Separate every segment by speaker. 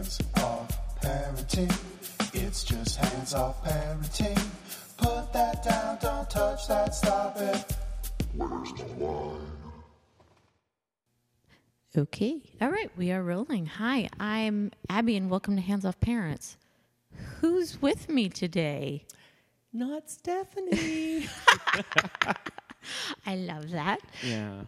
Speaker 1: Hands off parenting. It's just hands off parenting. Put that down, don't touch that, stop it. Where's my wine?
Speaker 2: Okay. All right. We are rolling. Hi, I'm Abby, and welcome to Hands Off Parents. Who's with me today?
Speaker 3: Not Stephanie.
Speaker 2: I love that.
Speaker 3: yeah.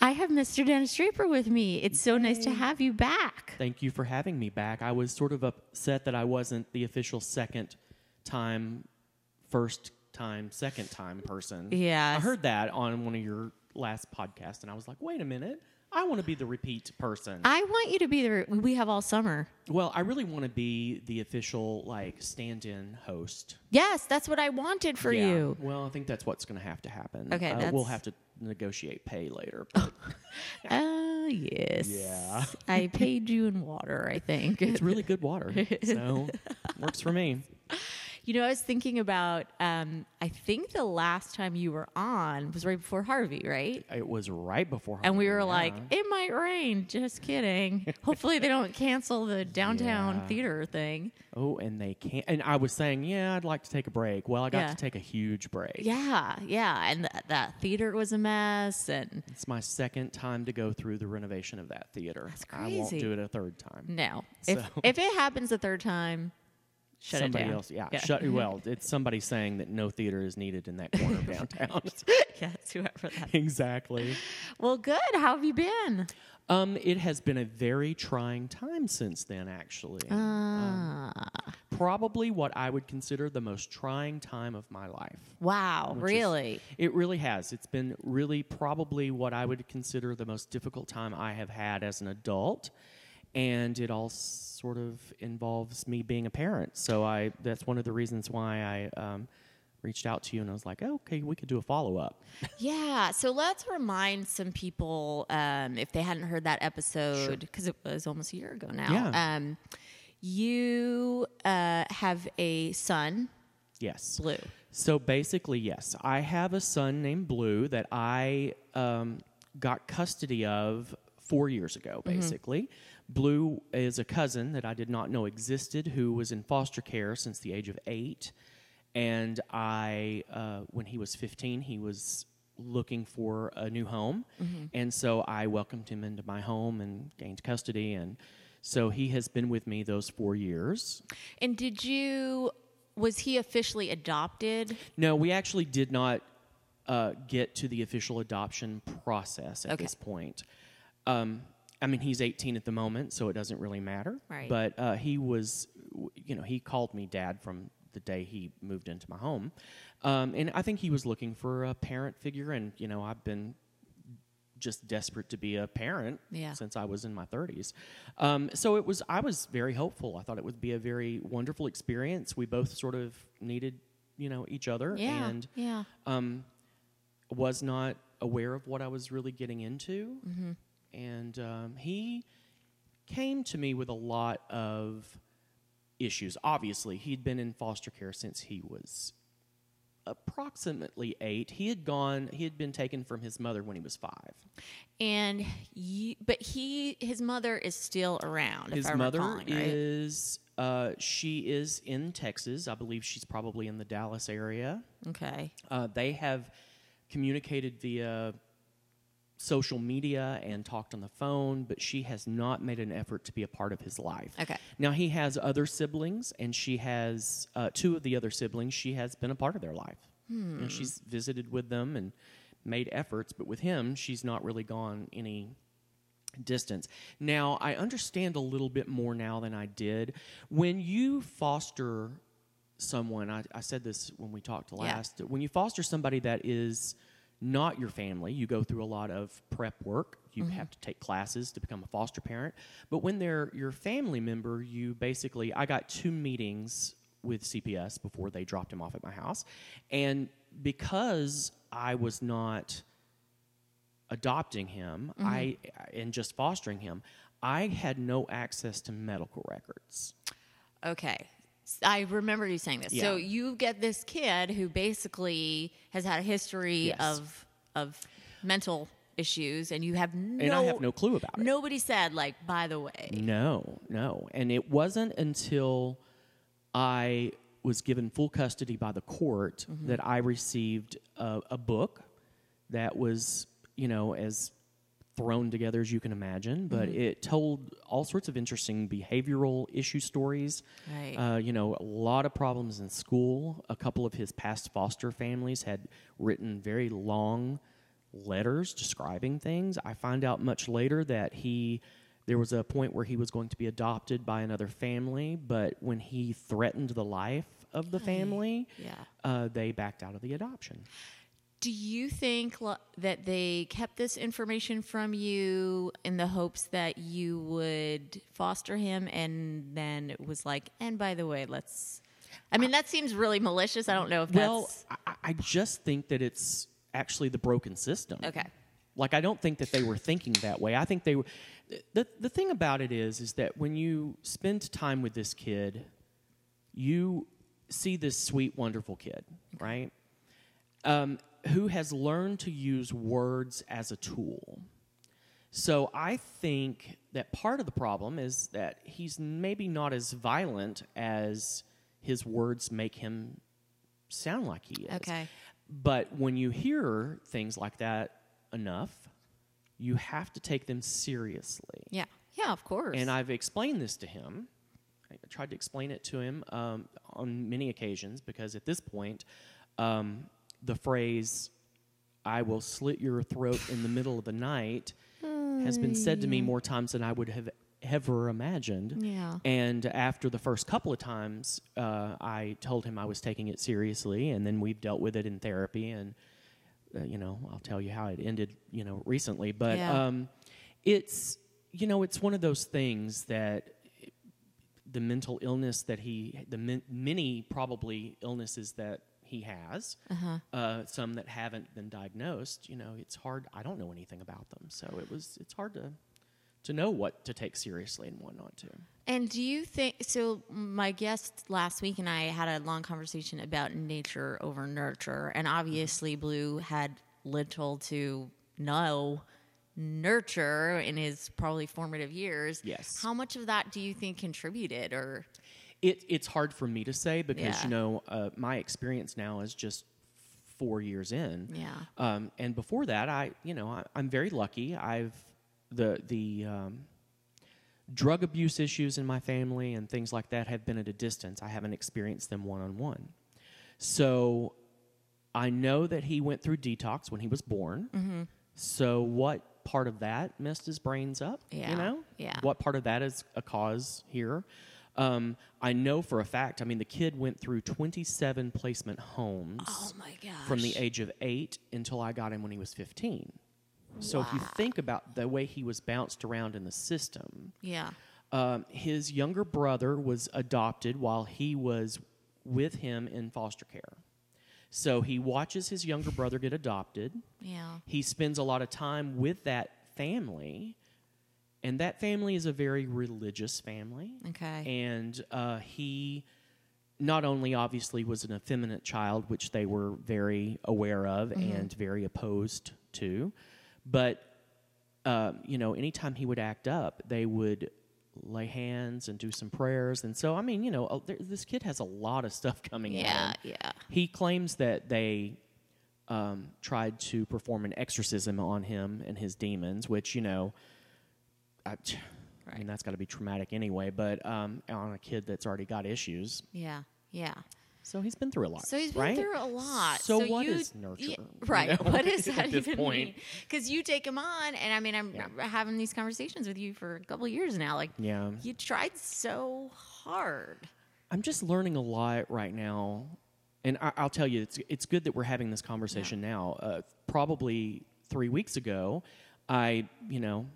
Speaker 2: I have Mr. Dennis Draper with me. It's so nice to have you back.
Speaker 3: Thank you for having me back. I was sort of upset that I wasn't the official second time, first time, second time person.
Speaker 2: Yes.
Speaker 3: I heard that on one of your last podcasts, and I was like, wait a minute. I want to be the repeat person.
Speaker 2: I want you to be the. We have all summer.
Speaker 3: well, I really want to be the official, like, stand in host.
Speaker 2: Yes, that's what I wanted for
Speaker 3: Yeah.
Speaker 2: you.
Speaker 3: Well, I think that's what's going to have to happen.
Speaker 2: Okay,
Speaker 3: Uh, we'll have to negotiate pay later. but
Speaker 2: Ah, yes.
Speaker 3: Yeah.
Speaker 2: I paid you in water, I think.
Speaker 3: it's really good water, so works for me.
Speaker 2: You know, I was thinking about, um, I think the last time you were on was right before Harvey, right?
Speaker 3: It was right before, Harvey.
Speaker 2: And we were
Speaker 3: Halloween,
Speaker 2: like, it might rain. Just kidding. Hopefully, they don't cancel the downtown
Speaker 3: Yeah.
Speaker 2: theater thing.
Speaker 3: Oh, and they can't. And I was saying, yeah, I'd like to take a break. Well, I got
Speaker 2: Yeah.
Speaker 3: to take a huge break.
Speaker 2: Yeah, yeah. And th- that theater was a mess. And
Speaker 3: It's my second time to go through the renovation of that theater.
Speaker 2: That's crazy.
Speaker 3: I won't do it a third time.
Speaker 2: no, if,
Speaker 3: So-
Speaker 2: if it happens a third time, shut
Speaker 3: somebody
Speaker 2: it down.
Speaker 3: else, yeah, shut. Well, it's somebody saying that no theater is needed in that corner of downtown.
Speaker 2: yeah, it's whoever that.
Speaker 3: exactly.
Speaker 2: Well, good. How have you been?
Speaker 3: Um, it has been a very trying time since then. Actually,
Speaker 2: Ah,
Speaker 3: probably what I would consider the most trying time of my life.
Speaker 2: wow,
Speaker 3: which is-
Speaker 2: really?
Speaker 3: It really has. It's been really probably what I would consider the most difficult time I have had as an adult. And it all sort of involves me being a parent. So I that's one of the reasons why I um, reached out to you and I was like, oh, okay, we could do a follow up.
Speaker 2: Yeah, so let's remind some people um, if they hadn't heard that episode because it was almost a year ago now.
Speaker 3: Yeah.
Speaker 2: Um, you uh, have a son,
Speaker 3: Yes.
Speaker 2: Blue.
Speaker 3: So basically, yes, I have a son named Blue that I um, got custody of four years ago, basically. Blue is a cousin that I did not know existed who was in foster care since the age of eight. And I, uh, when he was 15, he was looking for a new home. And so I welcomed him into my home and gained custody. And so he has been with me those four years.
Speaker 2: And did you? Was he officially adopted?
Speaker 3: No, we actually did not uh, get to the official adoption process at
Speaker 2: Okay.
Speaker 3: this point. Um, I mean, he's 18 at the moment, so it doesn't really matter.
Speaker 2: Right.
Speaker 3: But uh, he was, you know, he called me dad from the day he moved into my home. Um, and I think he was looking for a parent figure, and, you know, I've been just desperate to be a parent
Speaker 2: Yeah.
Speaker 3: since I was in my 30s. Um, so it was, I was very hopeful. I thought it would be a very wonderful experience. We both sort of needed, you know, each other.
Speaker 2: Yeah,
Speaker 3: And
Speaker 2: yeah.
Speaker 3: um, was not aware of what I was really getting into.
Speaker 2: Mm-hmm.
Speaker 3: And um, he came to me with a lot of issues. Obviously, he'd been in foster care since he was approximately eight. He had gone, he had been taken from his mother when he was five.
Speaker 2: And you, but he, his mother is still around.
Speaker 3: His mother
Speaker 2: recalling, right?
Speaker 3: is, uh, she is in Texas. I believe she's probably in the Dallas area.
Speaker 2: okay.
Speaker 3: Uh, they have communicated via social media and talked on the phone, but she has not made an effort to be a part of his life.
Speaker 2: Okay.
Speaker 3: Now, he has other siblings, and she has uh, two of the other siblings. She has been a part of their life. You know, she's visited with them and made efforts, but with him, she's not really gone any distance. Now, I understand a little bit more now than I did. When you foster someone, I, I said this when we talked
Speaker 2: Yeah.
Speaker 3: last, when you foster somebody that is not your family, you go through a lot of prep work. You mm-hmm. have to take classes to become a foster parent. But when they're your family member, you basically, I got two meetings with CPS before they dropped him off at my house. And because I was not adopting him mm-hmm. I and just fostering him, I had no access to medical records.
Speaker 2: Okay. I remember you saying this. So you get this kid who basically has had a history
Speaker 3: Yes.
Speaker 2: of of mental issues, and you have no.
Speaker 3: and I have no clue about it.
Speaker 2: Nobody said like, by the way.
Speaker 3: No, no. And it wasn't until I was given full custody by the court
Speaker 2: Mm-hmm.
Speaker 3: that I received a, a book that was, you know, as thrown together as you can imagine, but
Speaker 2: Mm-hmm.
Speaker 3: it told all sorts of interesting behavioral issue stories.
Speaker 2: Right.
Speaker 3: Uh, you know, a lot of problems in school. A couple of his past foster families had written very long letters describing things. I find out much later that he there was a point where he was going to be adopted by another family, but when he threatened the life of the family,
Speaker 2: yeah.
Speaker 3: uh, they backed out of the adoption.
Speaker 2: Do you think that they kept this information from you in the hopes that you would foster him and then it was like, and by the way, let's. I mean, that seems really malicious. I don't know if
Speaker 3: Well,
Speaker 2: that's.
Speaker 3: I, I just think that it's actually the broken system.
Speaker 2: Okay.
Speaker 3: Like I don't think that they were thinking that way. I think they were. The the thing about it is, is that when you spend time with this kid, you see this sweet, wonderful kid, right? Um, who has learned to use words as a tool. So I think that part of the problem is that he's maybe not as violent as his words make him sound like he is.
Speaker 2: Okay.
Speaker 3: But when you hear things like that enough, you have to take them seriously.
Speaker 2: Yeah. Yeah, of course.
Speaker 3: And I've explained this to him. I tried to explain it to him um, on many occasions because at this point, um, the phrase, I will slit your throat in the middle of the night, has been said to me more times than I would have ever imagined.
Speaker 2: Yeah.
Speaker 3: And after the first couple of times, uh, I told him I was taking it seriously, and then we've dealt with it in therapy. And, uh, you know, I'll tell you how it ended, you know, recently. But
Speaker 2: Yeah.
Speaker 3: um, it's, you know, it's one of those things that the mental illness that he, the many probably illnesses that he has, uh some that haven't been diagnosed. You know, it's hard. I don't know anything about them, so it was. It's hard to to know what to take seriously and what not to.
Speaker 2: And do you think so? My guest last week and I had a long conversation about nature over nurture, and obviously, Blue had little to no nurture in his probably formative years.
Speaker 3: Yes.
Speaker 2: How much of that do you think contributed, or
Speaker 3: It it's hard for me to say because
Speaker 2: Yeah.
Speaker 3: you know uh, my experience now is just four years in.
Speaker 2: Yeah.
Speaker 3: Um, and before that, I you know I, I'm very lucky. I've the the um, drug abuse issues in my family and things like that have been at a distance. I haven't experienced them one on one. So I know that he went through detox when he was born.
Speaker 2: Mm-hmm.
Speaker 3: So what part of that messed his brains up?
Speaker 2: Yeah,
Speaker 3: You know?
Speaker 2: yeah.
Speaker 3: What part of that is a cause here? Um, I know for a fact, I mean, the kid went through 27 placement homes
Speaker 2: oh my gosh,
Speaker 3: from the age of eight until I got him when he was 15. So if you think about the way he was bounced around in the system,
Speaker 2: yeah,
Speaker 3: um, his younger brother was adopted while he was with him in foster care. So he watches his younger brother get adopted.
Speaker 2: yeah,
Speaker 3: He spends a lot of time with that family, and that family is a very religious family.
Speaker 2: okay,
Speaker 3: And uh, he not only obviously was an effeminate child, which they were very aware of and very opposed to, but uh, you know, anytime he would act up, they would lay hands and do some prayers. And so, I mean, you know, uh, there, this kid has a lot of stuff coming
Speaker 2: yeah, yeah,
Speaker 3: He claims that they um, tried to perform an exorcism on him and his demons, which you know, I, I mean that's got to be traumatic anyway. But um, on a kid that's already got issues,
Speaker 2: yeah, yeah.
Speaker 3: so he's been through a lot.
Speaker 2: So he's been
Speaker 3: right?
Speaker 2: through a lot.
Speaker 3: So, what
Speaker 2: you,
Speaker 3: is nurture?
Speaker 2: yeah,
Speaker 3: you
Speaker 2: right?
Speaker 3: know,
Speaker 2: What does that even
Speaker 3: point?
Speaker 2: mean? Because you take him on, and I mean, I'm
Speaker 3: Yeah.
Speaker 2: having these conversations with you for a couple of years now. Like,
Speaker 3: Yeah,
Speaker 2: you tried so hard.
Speaker 3: I'm just learning a lot right now, and I, I'll tell you, it's it's good that we're having this conversation now. Uh, probably three weeks ago, I you know,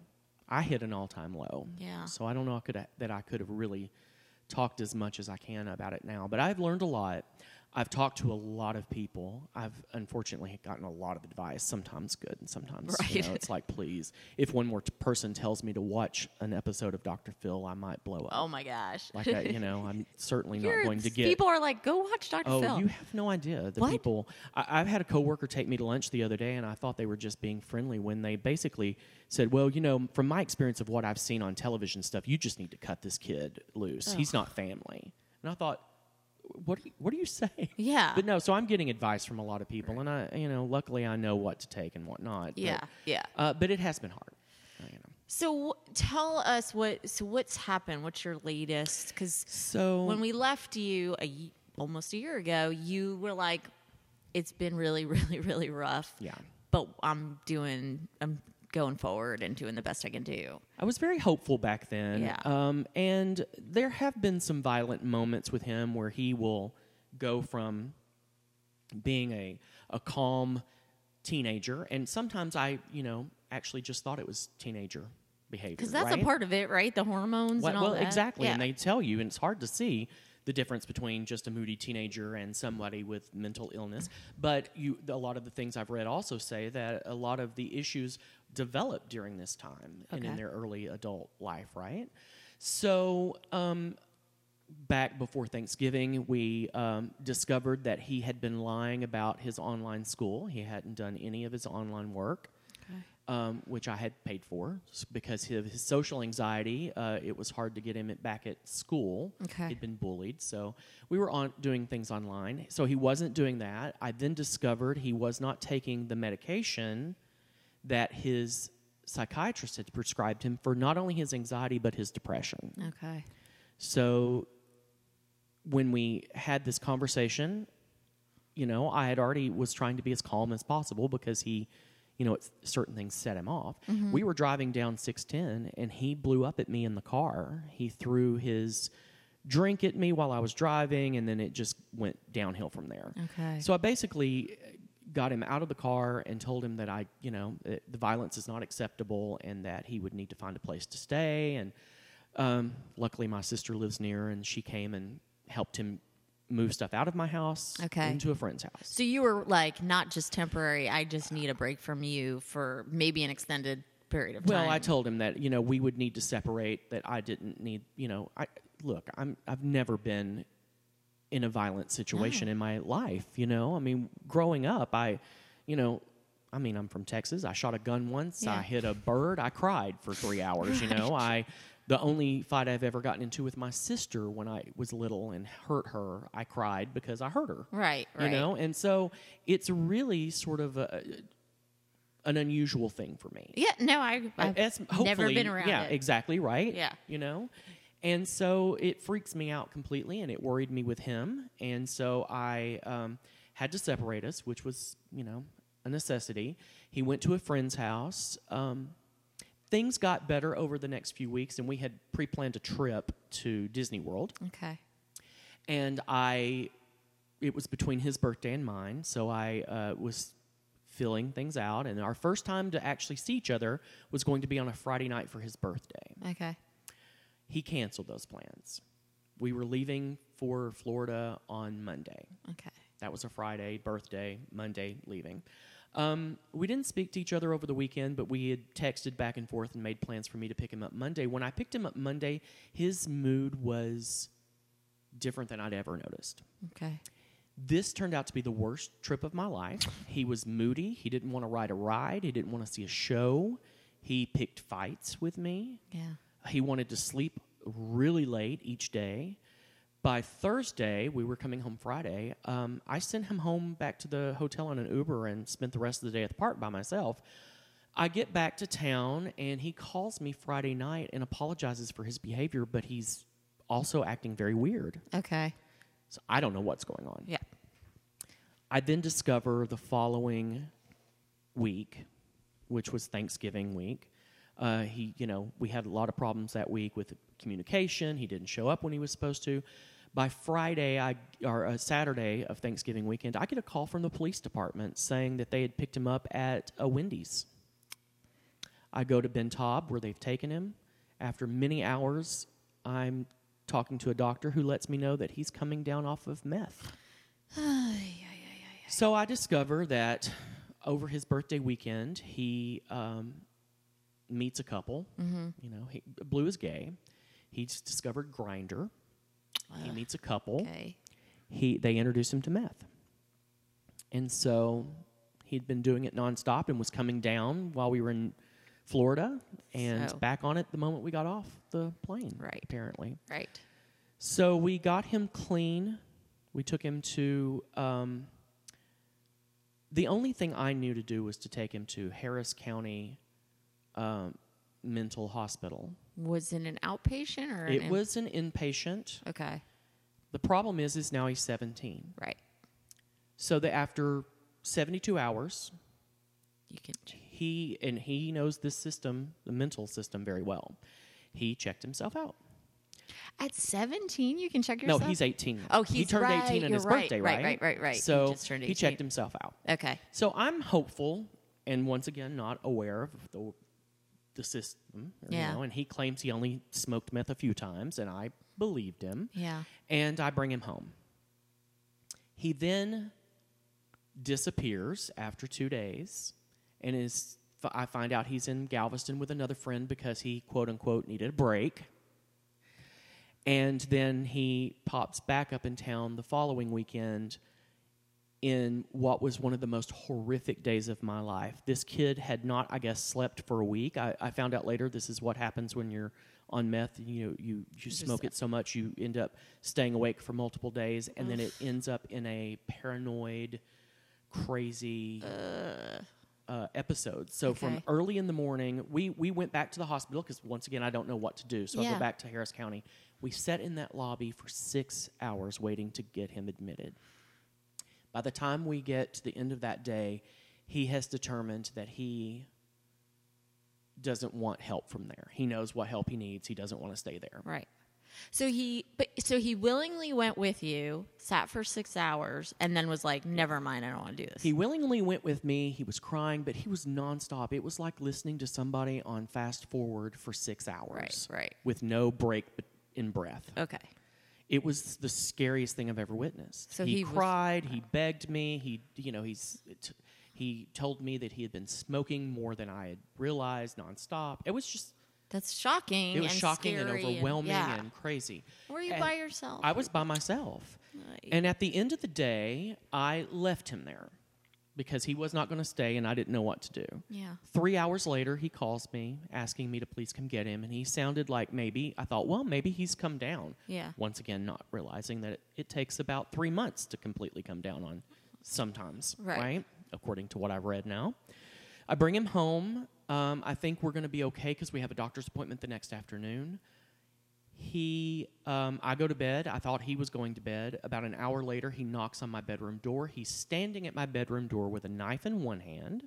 Speaker 3: I hit an all time low.
Speaker 2: Yeah.
Speaker 3: So I don't know I could that I could have really talked as much as I can about it now, but I've learned a lot. I've talked to a lot of people. I've unfortunately gotten a lot of advice, sometimes good and sometimes you know, it's like, please, if one more t- person tells me to watch an episode of Dr. Phil, I might blow up.
Speaker 2: Oh my gosh.
Speaker 3: Like, I, you know, I'm certainly not going to get.
Speaker 2: People are like, go watch Dr.
Speaker 3: Oh,
Speaker 2: Phil.
Speaker 3: you have no idea. The
Speaker 2: What?
Speaker 3: people. I, I've had a coworker take me to lunch the other day, and I thought they were just being friendly when they basically said, "Well, you know, from my experience of what I've seen on television stuff, you just need to cut this kid loose. He's not family." And I thought, "What? Are you, what are you saying?"
Speaker 2: Yeah.
Speaker 3: But no. So I'm getting advice from a lot of people, and I, you know, luckily I know what to take and what not.
Speaker 2: Yeah,
Speaker 3: But,
Speaker 2: yeah.
Speaker 3: Uh, but it has been hard. uh, You know.
Speaker 2: So wh- tell us what. So what's happened? What's your latest? Because
Speaker 3: So
Speaker 2: when we left you a, y- almost a year ago, you were like, "It's been really, really, really rough."
Speaker 3: Yeah.
Speaker 2: But I'm doing. I'm going forward and doing the best I can do.
Speaker 3: I was very hopeful back then.
Speaker 2: Yeah.
Speaker 3: Um, and there have been some violent moments with him where he will go from being a, a calm teenager, and sometimes I, you know, actually just thought it was teenager behavior.
Speaker 2: Because that's
Speaker 3: right?
Speaker 2: a part of it, right? The hormones
Speaker 3: Well,
Speaker 2: and all
Speaker 3: well,
Speaker 2: that.
Speaker 3: Well, exactly.
Speaker 2: Yeah.
Speaker 3: And they tell you, and it's hard to see the difference between just a moody teenager and somebody with mental illness. But you, a lot of the things I've read also say that a lot of the issues develop during this time and in their early adult life, right? So, um, back before Thanksgiving, we um, discovered that he had been lying about his online school. He hadn't done any of his online work um, which I had paid for because of his social anxiety. Uh, it was hard to get him at- back at school.
Speaker 2: Okay.
Speaker 3: He'd been bullied, so we were on doing things online. So he wasn't doing that. I then discovered he was not taking the medication that his psychiatrist had prescribed him for not only his anxiety but his depression.
Speaker 2: Okay.
Speaker 3: So when we had this conversation, you know, I had already was trying to be as calm as possible because he, you know, it's, certain things set him off. Mm-hmm. We were driving down 610 and he blew up at me in the car. He threw his drink at me while I was driving and then it just went downhill from there.
Speaker 2: Okay.
Speaker 3: So I basically got him out of the car and told him that I, you know, uh, the violence is not acceptable and that he would need to find a place to stay. And um, luckily, my sister lives near and she came and helped him move stuff out of my house
Speaker 2: Okay.
Speaker 3: into a friend's house.
Speaker 2: So you were like, not just temporary. I just need a break from you for maybe an extended period of time.
Speaker 3: Well, I told him that you know we would need to separate. That I didn't need. You know, I look. I'm. I've never been in a violent situation in my life. You know, I mean, growing up, I, you know, I mean, I'm from Texas. I shot a gun once.
Speaker 2: Yeah.
Speaker 3: I hit a bird. I cried for three hours. You know, I. The only fight I've ever gotten into with my sister when I was little and hurt her, I cried because I hurt her.
Speaker 2: Right,
Speaker 3: You
Speaker 2: right.
Speaker 3: know, and so it's really sort of a, an unusual thing for me.
Speaker 2: Yeah, no, I, I've
Speaker 3: It's
Speaker 2: never been around
Speaker 3: Yeah,
Speaker 2: it.
Speaker 3: exactly right.
Speaker 2: Yeah.
Speaker 3: you know, and so it freaks me out completely, and it worried me with him, and so I um, had to separate us, which was you know a necessity. He went to a friend's house. Um, things got better over the next few weeks, and we had pre-planned a trip to Disney World
Speaker 2: Okay.
Speaker 3: and I, it was between his birthday and mine, so I uh, was filling things out. And our first time to actually see each other was going to be on a Friday night for his birthday.
Speaker 2: Okay.
Speaker 3: He canceled those plans. We were leaving for Florida on Monday.
Speaker 2: Okay.
Speaker 3: That was a Friday, birthday, Monday, leaving. Um, we didn't speak to each other over the weekend, but we had texted back and forth and made plans for me to pick him up Monday. When I picked him up Monday, his mood was different than I'd ever noticed.
Speaker 2: Okay.
Speaker 3: This turned out to be the worst trip of my life. He was moody. He didn't want to ride a ride. He didn't want to see a show. He picked fights with me.
Speaker 2: Yeah.
Speaker 3: He wanted to sleep really late each day. By Thursday, we were coming home Friday. Um, I sent him home back to the hotel on an Uber and spent the rest of the day at the park by myself. I get back to town and he calls me Friday night and apologizes for his behavior, but he's also acting very weird.
Speaker 2: Okay.
Speaker 3: So I don't know what's going on.
Speaker 2: Yeah.
Speaker 3: I then discover the following week, which was Thanksgiving week. Uh, he, you know, we had a lot of problems that week with communication. He didn't show up when he was supposed to. By Friday, I or uh, Saturday of Thanksgiving weekend, I get a call from the police department saying that they had picked him up at a Wendy's. I go to Ben Taub where they've taken him. After many hours, I'm talking to a doctor who lets me know that he's coming down off of meth. So I discover that over his birthday weekend, he um, meets a couple.
Speaker 2: Mm-hmm.
Speaker 3: You know, he, Blue is gay. He's discovered Grindr. he meets a couple.
Speaker 2: Okay.
Speaker 3: He they introduce him to meth, and so he'd been doing it nonstop and was coming down while we were in Florida and
Speaker 2: So-
Speaker 3: back on it the moment we got off the plane.
Speaker 2: Right.
Speaker 3: Apparently.
Speaker 2: Right.
Speaker 3: So we got him clean. We took him to. Um, the only thing I knew to do was to take him to Harris County um, Mental Hospital.
Speaker 2: Was it an outpatient or?
Speaker 3: It
Speaker 2: an in-
Speaker 3: was an inpatient.
Speaker 2: Okay.
Speaker 3: The problem is, is now he's 17.
Speaker 2: Right.
Speaker 3: So that after 72 hours,
Speaker 2: You can.
Speaker 3: he and he knows this system, the mental system, very well. He checked himself out.
Speaker 2: At 17, you can check yourself.
Speaker 3: No, he's 18.
Speaker 2: Oh,
Speaker 3: he turned
Speaker 2: right,
Speaker 3: 18 on his
Speaker 2: right,
Speaker 3: birthday,
Speaker 2: right,
Speaker 3: right?
Speaker 2: right, right, right. He
Speaker 3: So
Speaker 2: just
Speaker 3: he checked himself out.
Speaker 2: Okay.
Speaker 3: So I'm hopeful, and once again, not aware of the the system. you
Speaker 2: Yeah.
Speaker 3: know, and he claims he only smoked meth a few times, and I believed him.
Speaker 2: Yeah.
Speaker 3: And I bring him home. He then disappears after two days, and is. I find out he's in Galveston with another friend because he quote unquote needed a break. And then he pops back up in town the following weekend in what was one of the most horrific days of my life. This kid had not, I guess, slept for a week. I, I found out later this is what happens when you're on meth. You know, you, you smoke it so much you end up staying awake for multiple days, and then it ends up in a paranoid, crazy uh, episode. So from early in the morning, we we went back to the hospital because once again I don't know what to do. So I go back to Harris County. We sat in that lobby for six hours waiting to get him admitted. By the time we get to the end of that day, he has determined that he doesn't want help from there. He knows what help he needs. He doesn't want to stay there.
Speaker 2: Right. So he, but so he willingly went with you, sat for six hours, and then was like, "Never mind, I don't want to do this."
Speaker 3: He willingly went with me. He was crying, but he was nonstop. It was like listening to somebody on fast forward for six hours.
Speaker 2: Right, right.
Speaker 3: With no break in breath.
Speaker 2: okay.
Speaker 3: It was the scariest thing I've ever witnessed.
Speaker 2: So
Speaker 3: he,
Speaker 2: he was-
Speaker 3: cried. He begged me. He, you know, he's. It, he told me that he had been smoking more than I had realized nonstop. It was just.
Speaker 2: That's shocking.
Speaker 3: It was
Speaker 2: and
Speaker 3: shocking and overwhelming
Speaker 2: yeah.
Speaker 3: and crazy.
Speaker 2: Were you
Speaker 3: And
Speaker 2: by yourself?
Speaker 3: I was by myself.
Speaker 2: Right.
Speaker 3: And at the end of the day, I left him there because he was not going to stay and I didn't know what to do.
Speaker 2: Yeah.
Speaker 3: Three hours later, he calls me asking me to please come get him. And he sounded like maybe, I thought, well, maybe he's come down.
Speaker 2: Yeah.
Speaker 3: Once again, not realizing that it, it takes about three months to completely come down on sometimes,
Speaker 2: Right.
Speaker 3: right? According to what I've read now. I bring him home. Um, I think we're going to be okay because we have a doctor's appointment the next afternoon. He, um, I go to bed. I thought he was going to bed. About an hour later, he knocks on my bedroom door. He's standing at my bedroom door with a knife in one hand,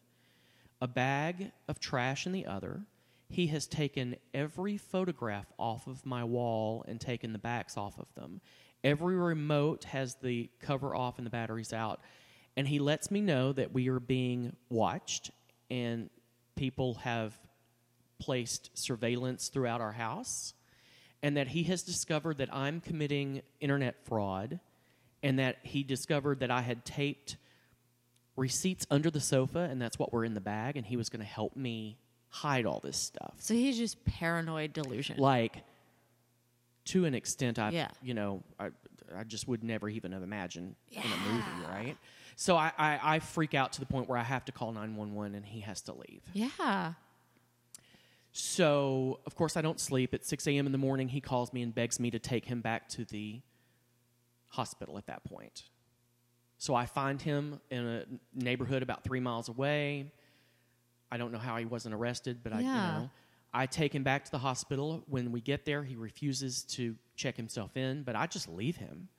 Speaker 3: a bag of trash in the other. He has taken every photograph off of my wall and taken the backs off of them. Every remote has the cover off and the batteries out. And he lets me know that we are being watched and people have placed surveillance throughout our house and that he has discovered that I'm committing internet fraud and that he discovered that I had taped receipts under the sofa and that's what were in the bag and he was going to help me hide all this stuff.
Speaker 2: So he's just paranoid delusion.
Speaker 3: Like to an extent I
Speaker 2: Yeah.
Speaker 3: you know I I just would never even have imagined in a movie, right? So I, I, I freak out to the point where I have to call 911 and he has to leave.
Speaker 2: yeah.
Speaker 3: So, of course, I don't sleep. At 6 a.m. in the morning, he calls me and begs me to take him back to the hospital at that point. So I find him in a neighborhood about three miles away. I don't know how he wasn't arrested, but I, you
Speaker 2: Yeah.
Speaker 3: know, I take him back to the hospital. When we get there, he refuses to check himself in, but I just leave him.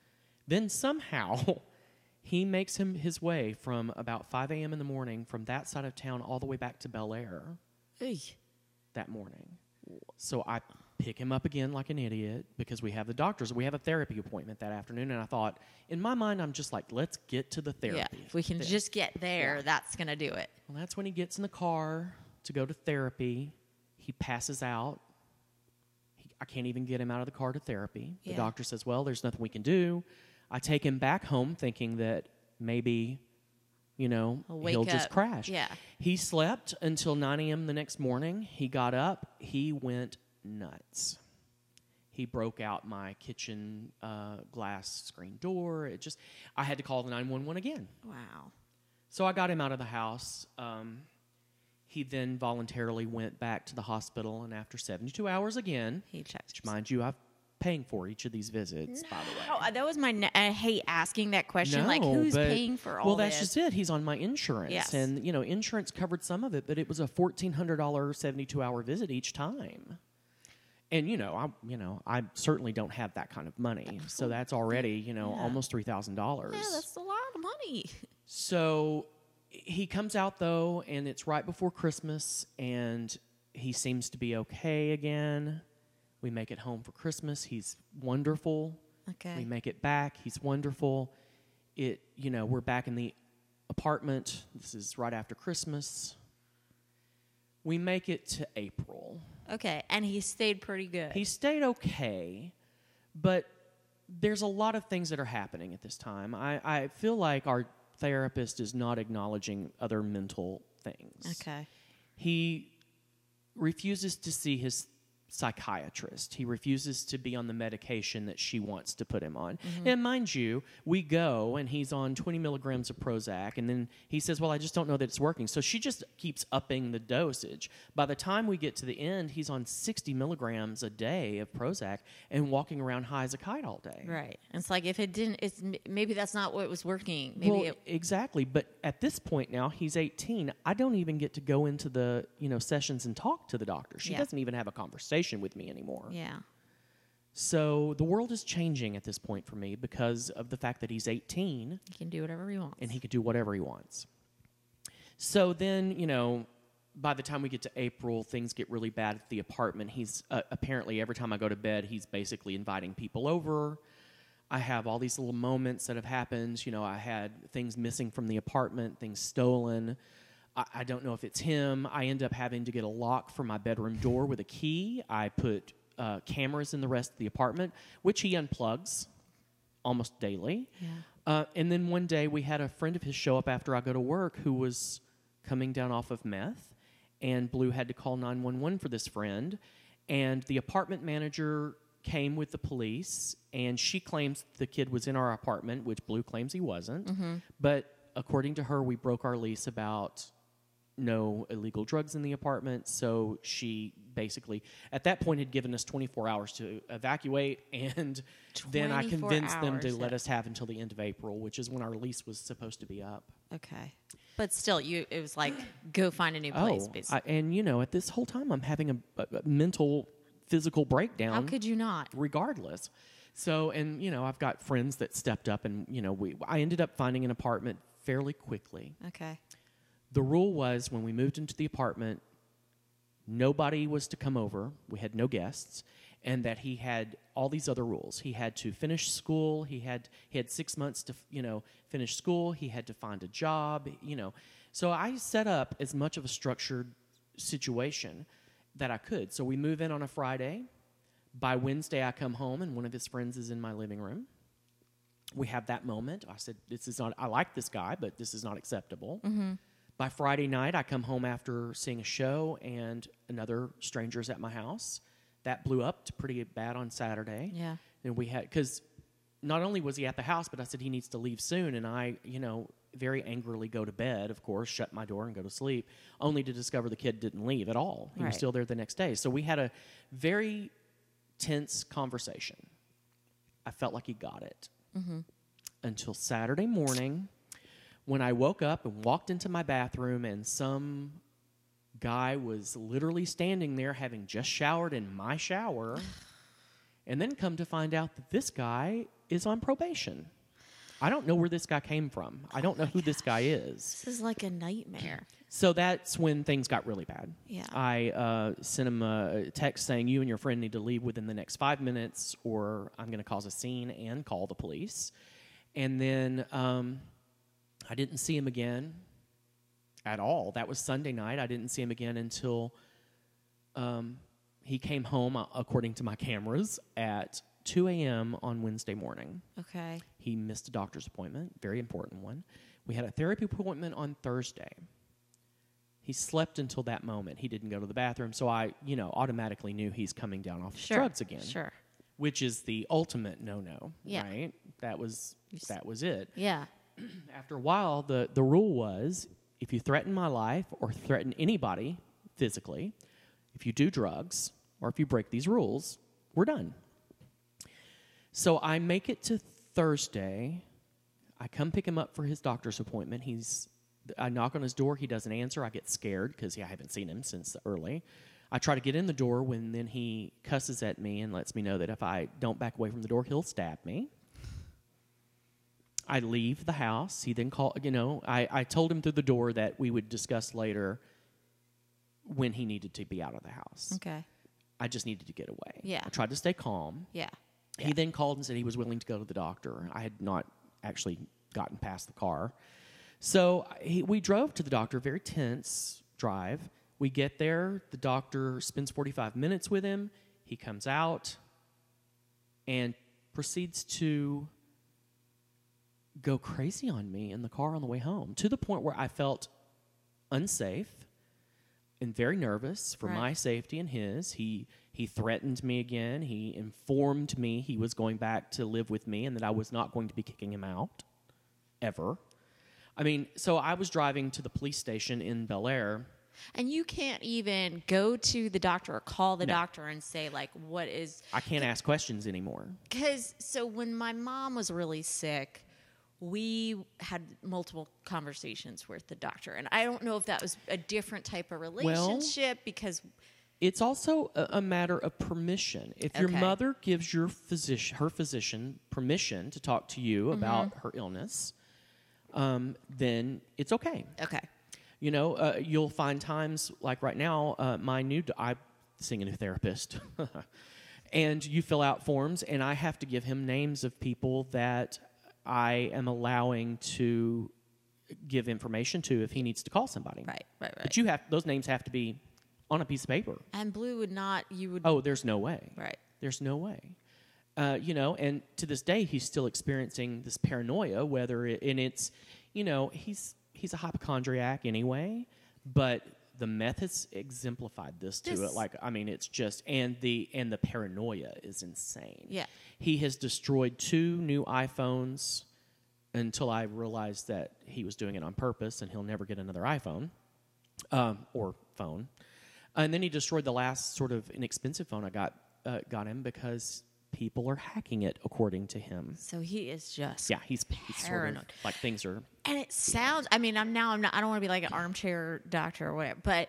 Speaker 3: Then somehow, he makes him his way from about 5 a.m. in the morning from that side of town all the way back to Bellaire
Speaker 2: Eey.
Speaker 3: That morning. So I pick him up again like an idiot because we have the doctors. We have a therapy appointment that afternoon, and I thought, in my mind, I'm just like, let's get to the therapy.
Speaker 2: Yeah. If we can
Speaker 3: Th-
Speaker 2: just get there, that's gonna do it.
Speaker 3: Well, that's when he gets in the car to go to therapy. He passes out. He, I can't even get him out of the car to therapy. The
Speaker 2: Yeah.
Speaker 3: doctor says, well, there's nothing we can do. I take him back home thinking that maybe, you know,
Speaker 2: He'll wake
Speaker 3: just crash.
Speaker 2: Yeah.
Speaker 3: He slept until 9 a.m. the next morning. He got up. He went nuts. He broke out my kitchen uh, glass screen door. It just, I had to call the 911 again.
Speaker 2: Wow.
Speaker 3: So I got him out of the house. Um, he then voluntarily went back to the hospital, and after 72 hours again,
Speaker 2: He checked.
Speaker 3: which mind you, I'm paying for each of these visits, by the way.
Speaker 2: Oh, that was my. Ne- I hate asking that question. like, who's
Speaker 3: but-
Speaker 2: paying for all this?
Speaker 3: Well, that's
Speaker 2: this?
Speaker 3: just it. He's on my insurance,
Speaker 2: Yes.
Speaker 3: and you know, insurance covered some of it, but it was a fourteen hundred dollar seventy two hour visit each time. And you know, I you know, I certainly don't have that kind of money, so that's already you know
Speaker 2: Yeah.
Speaker 3: almost three thousand dollars.
Speaker 2: Yeah, that's a lot of money.
Speaker 3: So he comes out though, and it's right before Christmas, and he seems to be okay again. We make it home for Christmas. He's wonderful.
Speaker 2: Okay.
Speaker 3: We make it back. He's wonderful. It, you know, we're back in the apartment. This is right after Christmas. We make it to April.
Speaker 2: Okay, and he stayed pretty good.
Speaker 3: He stayed okay, but there's a lot of things that are happening at this time. I, I feel like our therapist is not acknowledging other mental things.
Speaker 2: okay.
Speaker 3: He refuses to see his psychiatrist. He refuses to be on the medication that she wants to put him on. Mm-hmm. And mind you, we go and he's on 20 milligrams of Prozac, and then he says, Well, I just don't know that it's working. So she just keeps upping the dosage. By the time we get to the end, he's on 60 milligrams a day of Prozac and walking around high as a kite all day.
Speaker 2: Right. It's like if it didn't, it's maybe that's not what was working. Maybe
Speaker 3: well,
Speaker 2: it.
Speaker 3: exactly. But at this point now, he's 18. I don't even get to go into the you know sessions and talk to the doctor. She
Speaker 2: Yeah.
Speaker 3: doesn't even have a conversation with me anymore.
Speaker 2: Yeah.
Speaker 3: So the world is changing at this point for me because of the fact that he's 18
Speaker 2: He can do whatever he wants.
Speaker 3: and he could do whatever he wants. So then, you know, by the time we get to April, things get really bad at the apartment. He's uh, apparently every time I go to bed, he's basically inviting people over. I have all these little moments that have happened. You know, I had things missing from the apartment, things stolen. I, I don't know if it's him. I end up having to get a lock for my bedroom door with a key. I put uh, cameras in the rest of the apartment, which he unplugs almost daily.
Speaker 2: Yeah.
Speaker 3: Uh, and then one day we had a friend of his show up after I go to work who was coming down off of meth, and Blue had to call 911 for this friend. And the apartment manager came with the police, and she claims the kid was in our apartment, which Blue claims he wasn't. But according to her, we broke our lease about no illegal drugs in the apartment. So she basically, at that point, had given us 24 hours to evacuate, and then I
Speaker 2: 24
Speaker 3: convinced them to let us have until the end of April, which is when our lease was supposed to be up.
Speaker 2: Okay. But still, you it was like go find a new oh, place. basically.
Speaker 3: Oh, I, and you know, at this whole time, I'm having a, a, a mental, physical breakdown.
Speaker 2: How could you not?
Speaker 3: regardless. So, and you know, I've got friends that stepped up, and you know, we I ended up finding an apartment fairly quickly.
Speaker 2: Okay.
Speaker 3: The rule was when we moved into the apartment, nobody was to come over. We had no guests, and that he had all these other rules. He had to finish school. He had he had six months to you know finish school. He had to find a job. You know, so I set up as much of a structured situation that I could. So we move in on a Friday. By Wednesday, I come home, and one of his friends is in my living room. We have that moment. I said, "This is not. I like this guy, but this is not acceptable." Mm-hmm. By Friday night, I come home after seeing a show, and another stranger's at my house. That blew up to pretty bad on Saturday.
Speaker 2: Yeah.
Speaker 3: And we had because not only was he at the house, but I said he needs to leave soon, and I, you know, very angrily go to bed. Of course, shut my door and go to sleep, only to discover the kid didn't leave at all. He was still there the next day. So we had a very tense conversation. I felt like he got it mm-hmm. until Saturday morning when I woke up and walked into my bathroom and some guy was literally standing there having just showered in my shower and then come to find out that this guy is on probation. I don't know where this guy came from. I don't know who this guy is.
Speaker 2: This is like a nightmare.
Speaker 3: So that's when things got really bad.
Speaker 2: Yeah.
Speaker 3: I uh, sent him a text saying, You and your friend need to leave within the next five minutes, or I'm going to cause a scene and call the police. And then um, I didn't see him again at all. That was Sunday night. I didn't see him again until um, he came home, uh, according to my cameras, at 2 a.m. on Wednesday morning.
Speaker 2: Okay.
Speaker 3: He missed a doctor's appointment, very important one. We had a therapy appointment on Thursday. He slept until that moment. He didn't go to the bathroom, so I, you know, automatically knew he's coming down off
Speaker 2: Sure.
Speaker 3: drugs again.
Speaker 2: Sure.
Speaker 3: Which is the ultimate no-no,
Speaker 2: Yeah.
Speaker 3: right? That was that was it.
Speaker 2: Yeah.
Speaker 3: After a while, the the rule was if you threaten my life or threaten anybody physically, if you do drugs or if you break these rules, we're done. So I make it to Thursday. I come pick him up for his doctor's appointment. He's I knock on his door. He doesn't answer. I get scared because yeah, I haven't seen him since early. I try to get in the door when then he cusses at me and lets me know that if I don't back away from the door, he'll stab me. I leave the house. He then called, you know, I, I told him through the door that we would discuss later when he needed to be out of the house.
Speaker 2: Okay.
Speaker 3: I just needed to get away.
Speaker 2: Yeah.
Speaker 3: I tried to stay calm.
Speaker 2: Yeah.
Speaker 3: He then called and said he was willing to go to the doctor. I had not actually gotten past the car. So he, we drove to the doctor, very tense drive. We get there. The doctor spends 45 minutes with him. He comes out and proceeds to go crazy on me in the car on the way home to the point where I felt unsafe and very nervous for
Speaker 2: Right.
Speaker 3: my safety and his. He he threatened me again. He informed me he was going back to live with me and that I was not going to be kicking him out ever. I mean, so I was driving to the police station in Bellaire.
Speaker 2: And you can't even go to the doctor or call the
Speaker 3: No.
Speaker 2: doctor and say like what is
Speaker 3: I can't ask questions anymore.
Speaker 2: because so when my mom was really sick we had multiple conversations with the doctor and i don't know if that was a different type of relationship because
Speaker 3: It's also a, a matter of permission. If your mother gives your physician, her physician, permission to talk to you
Speaker 2: Mm-hmm.
Speaker 3: about her illness, um, then it's okay.
Speaker 2: okay
Speaker 3: You know, uh, you'll find times like right now, uh, my new, I'm seeing a new therapist, and you fill out forms, and I have to give him names of people that I am allowing to give information to if he needs to call somebody.
Speaker 2: right right right
Speaker 3: But you have those names have to be on a piece of paper.
Speaker 2: and blue would not you would
Speaker 3: Oh, there's no way.
Speaker 2: right
Speaker 3: There's no way. Uh, you know, and to this day, he's still experiencing this paranoia. Whether it, and it's, you know, he's he's a hypochondriac anyway, but the methods exemplified this to
Speaker 2: This-
Speaker 3: it. Like, I mean, it's just and the and the paranoia is insane.
Speaker 2: Yeah.
Speaker 3: he has destroyed two new iPhones until I realized that he was doing it on purpose, and he'll never get another iPhone um, or phone. And then he destroyed the last sort of inexpensive phone I got uh, got him because people are hacking it, according to him.
Speaker 2: so he is just
Speaker 3: Yeah, he's, he's sort of
Speaker 2: Paranoid.
Speaker 3: like things are.
Speaker 2: and it sounds i mean i'm now i'm not i don't want to be like an armchair doctor or whatever but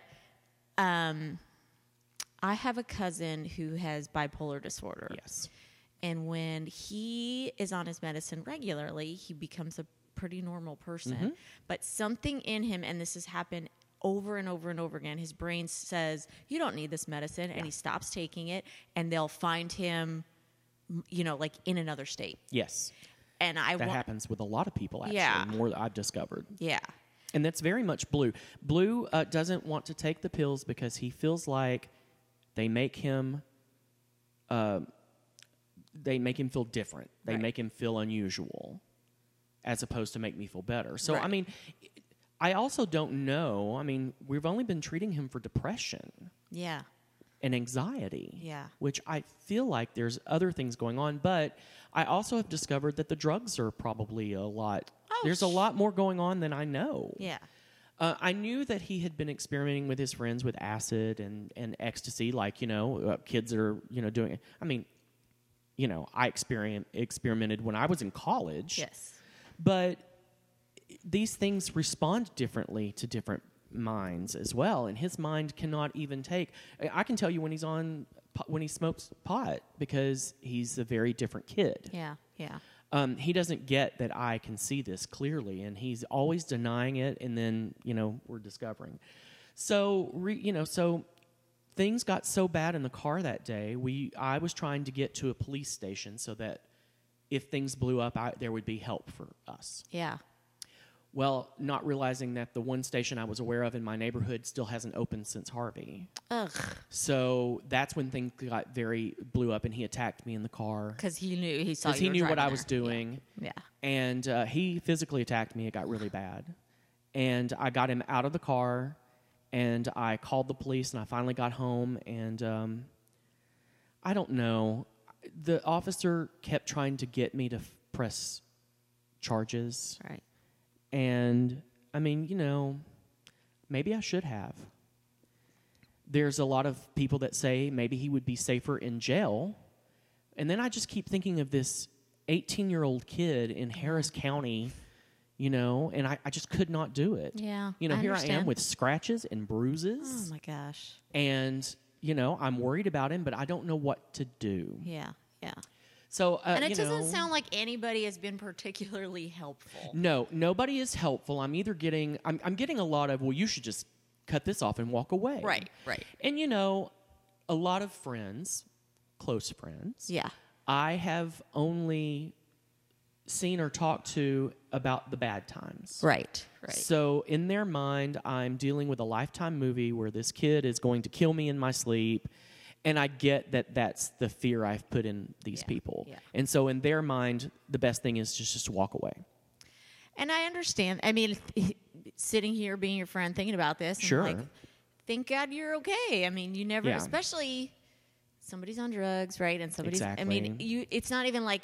Speaker 2: um i have a cousin who has bipolar disorder
Speaker 3: Yes,
Speaker 2: and when he is on his medicine regularly he becomes a pretty normal person
Speaker 3: Mm-hmm.
Speaker 2: but something in him and this has happened over and over and over again his brain says you don't need this medicine and he stops taking it and they'll find him you know like in another state
Speaker 3: yes,
Speaker 2: and i
Speaker 3: that
Speaker 2: wa-
Speaker 3: happens with a lot of people. Actually,
Speaker 2: Yeah.
Speaker 3: more I've discovered.
Speaker 2: yeah
Speaker 3: And that's very much Blue. Blue uh, doesn't want to take the pills because he feels like they make him. Uh, they make him feel different. They
Speaker 2: Right.
Speaker 3: make him feel unusual, as opposed to make me feel better. So I mean, I also don't know. I mean, we've only been treating him for depression
Speaker 2: yeah
Speaker 3: and anxiety.
Speaker 2: Yeah.
Speaker 3: Which I feel like there's other things going on, but I also have discovered that the drugs are probably a lot.
Speaker 2: Oh,
Speaker 3: there's a lot more going on than I know.
Speaker 2: yeah
Speaker 3: Uh, I knew that he had been experimenting with his friends with acid and, and ecstasy, like you know, uh, kids are you know doing. I mean, you know, I experiment experimented when I was in college.
Speaker 2: yes
Speaker 3: but these things respond differently to different minds as well, and his mind cannot even take. I- can tell you when he's on when he smokes pot because he's a very different kid
Speaker 2: yeah yeah
Speaker 3: um, he doesn't get that I can see this clearly, and he's always denying it. And then you know we're discovering. So re, you know, so things got so bad in the car that day. We I was trying to get to a police station so that if things blew up, I, there would be help for us.
Speaker 2: yeah
Speaker 3: Well, not realizing that the one station I was aware of in my neighborhood still hasn't opened since Harvey.
Speaker 2: Ugh.
Speaker 3: So that's when things got very blew up, and he attacked me in the car
Speaker 2: Because he knew he saw
Speaker 3: because he knew what I was doing,
Speaker 2: Yeah.
Speaker 3: and uh, he physically attacked me. It got really bad, and I got him out of the car, and I called the police, and I finally got home, and um, I don't know. The officer kept trying to get me to f- press charges.
Speaker 2: Right.
Speaker 3: And I mean, you know, maybe I should have. There's a lot of people that say maybe he would be safer in jail. And then I just keep thinking of this 18 year old kid in Harris County, you know, and I, I just could not do it.
Speaker 2: Yeah,
Speaker 3: You know,
Speaker 2: I
Speaker 3: here I am with scratches and bruises.
Speaker 2: Oh my gosh.
Speaker 3: and, you know, I'm worried about him, but I don't know what to do.
Speaker 2: Yeah. Yeah.
Speaker 3: So, uh,
Speaker 2: and it doesn't
Speaker 3: know,
Speaker 2: sound like anybody has been particularly helpful.
Speaker 3: No, nobody is helpful. I'm either getting I'm I'm getting a lot of well, you should just cut this off and walk away.
Speaker 2: Right. Right.
Speaker 3: And you know, a lot of friends, close friends,
Speaker 2: Yeah.
Speaker 3: I have only seen or talked to about the bad times.
Speaker 2: Right. Right.
Speaker 3: So in their mind, I'm dealing with a lifetime movie where this kid is going to kill me in my sleep. And I get that that's the fear I've put in these
Speaker 2: Yeah,
Speaker 3: people.
Speaker 2: yeah.
Speaker 3: And so in their mind, the best thing is just just walk away.
Speaker 2: And I understand. I mean, sitting here being your friend, thinking about this, and
Speaker 3: Sure.
Speaker 2: like, thank God you're okay. I mean, you never,
Speaker 3: Yeah.
Speaker 2: especially somebody's on drugs, right? And somebody's. I mean, you. It's not even like.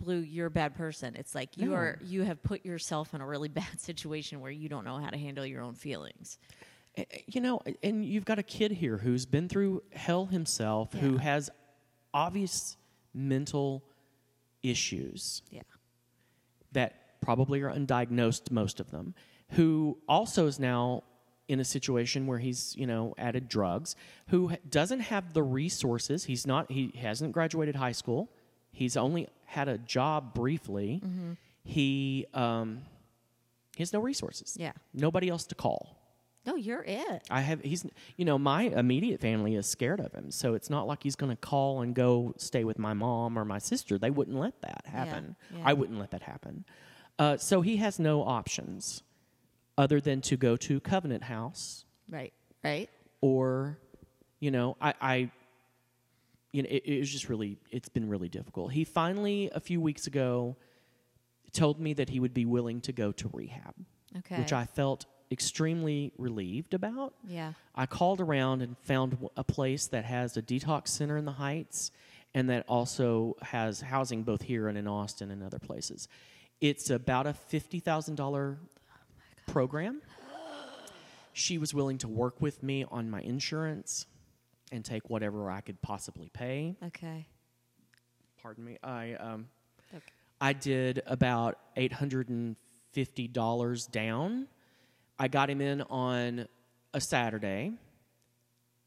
Speaker 2: Blue, you're a bad person. It's like you
Speaker 3: No.
Speaker 2: are you have put yourself in a really bad situation where you don't know how to handle your own feelings.
Speaker 3: Eh, eh, You know, and you've got a kid here who's been through hell himself, who has obvious mental issues
Speaker 2: Yeah.
Speaker 3: that probably are undiagnosed, most of them, who also is now in a situation where he's, you know, added drugs, who doesn't have the resources. He's not, he hasn't graduated high school. He's only had a job briefly.
Speaker 2: Mm-hmm.
Speaker 3: He, um, he has no resources.
Speaker 2: Yeah.
Speaker 3: Nobody else to call.
Speaker 2: No, you're it.
Speaker 3: I have he's you know my immediate family is scared of him, so it's not like he's going to call and go stay with my mom or my sister. They wouldn't let that happen.
Speaker 2: yeah.
Speaker 3: I wouldn't let that happen. Uh, so he has no options other than to go to Covenant House
Speaker 2: Right. Right.
Speaker 3: or you know I, I you know it, it was just really it's been really difficult. He finally a few weeks ago told me that he would be willing to go to rehab,
Speaker 2: Okay.
Speaker 3: which I felt extremely relieved about.
Speaker 2: Yeah.
Speaker 3: I called around and found a place that has a detox center in the Heights and that also has housing both here and in Austin and other places. It's about a $50,000 program. She was willing to work with me on my insurance and take whatever I could possibly pay.
Speaker 2: Okay.
Speaker 3: Pardon me. I um,
Speaker 2: Okay.
Speaker 3: I did about eight hundred and fifty dollars down. I got him in on a Saturday.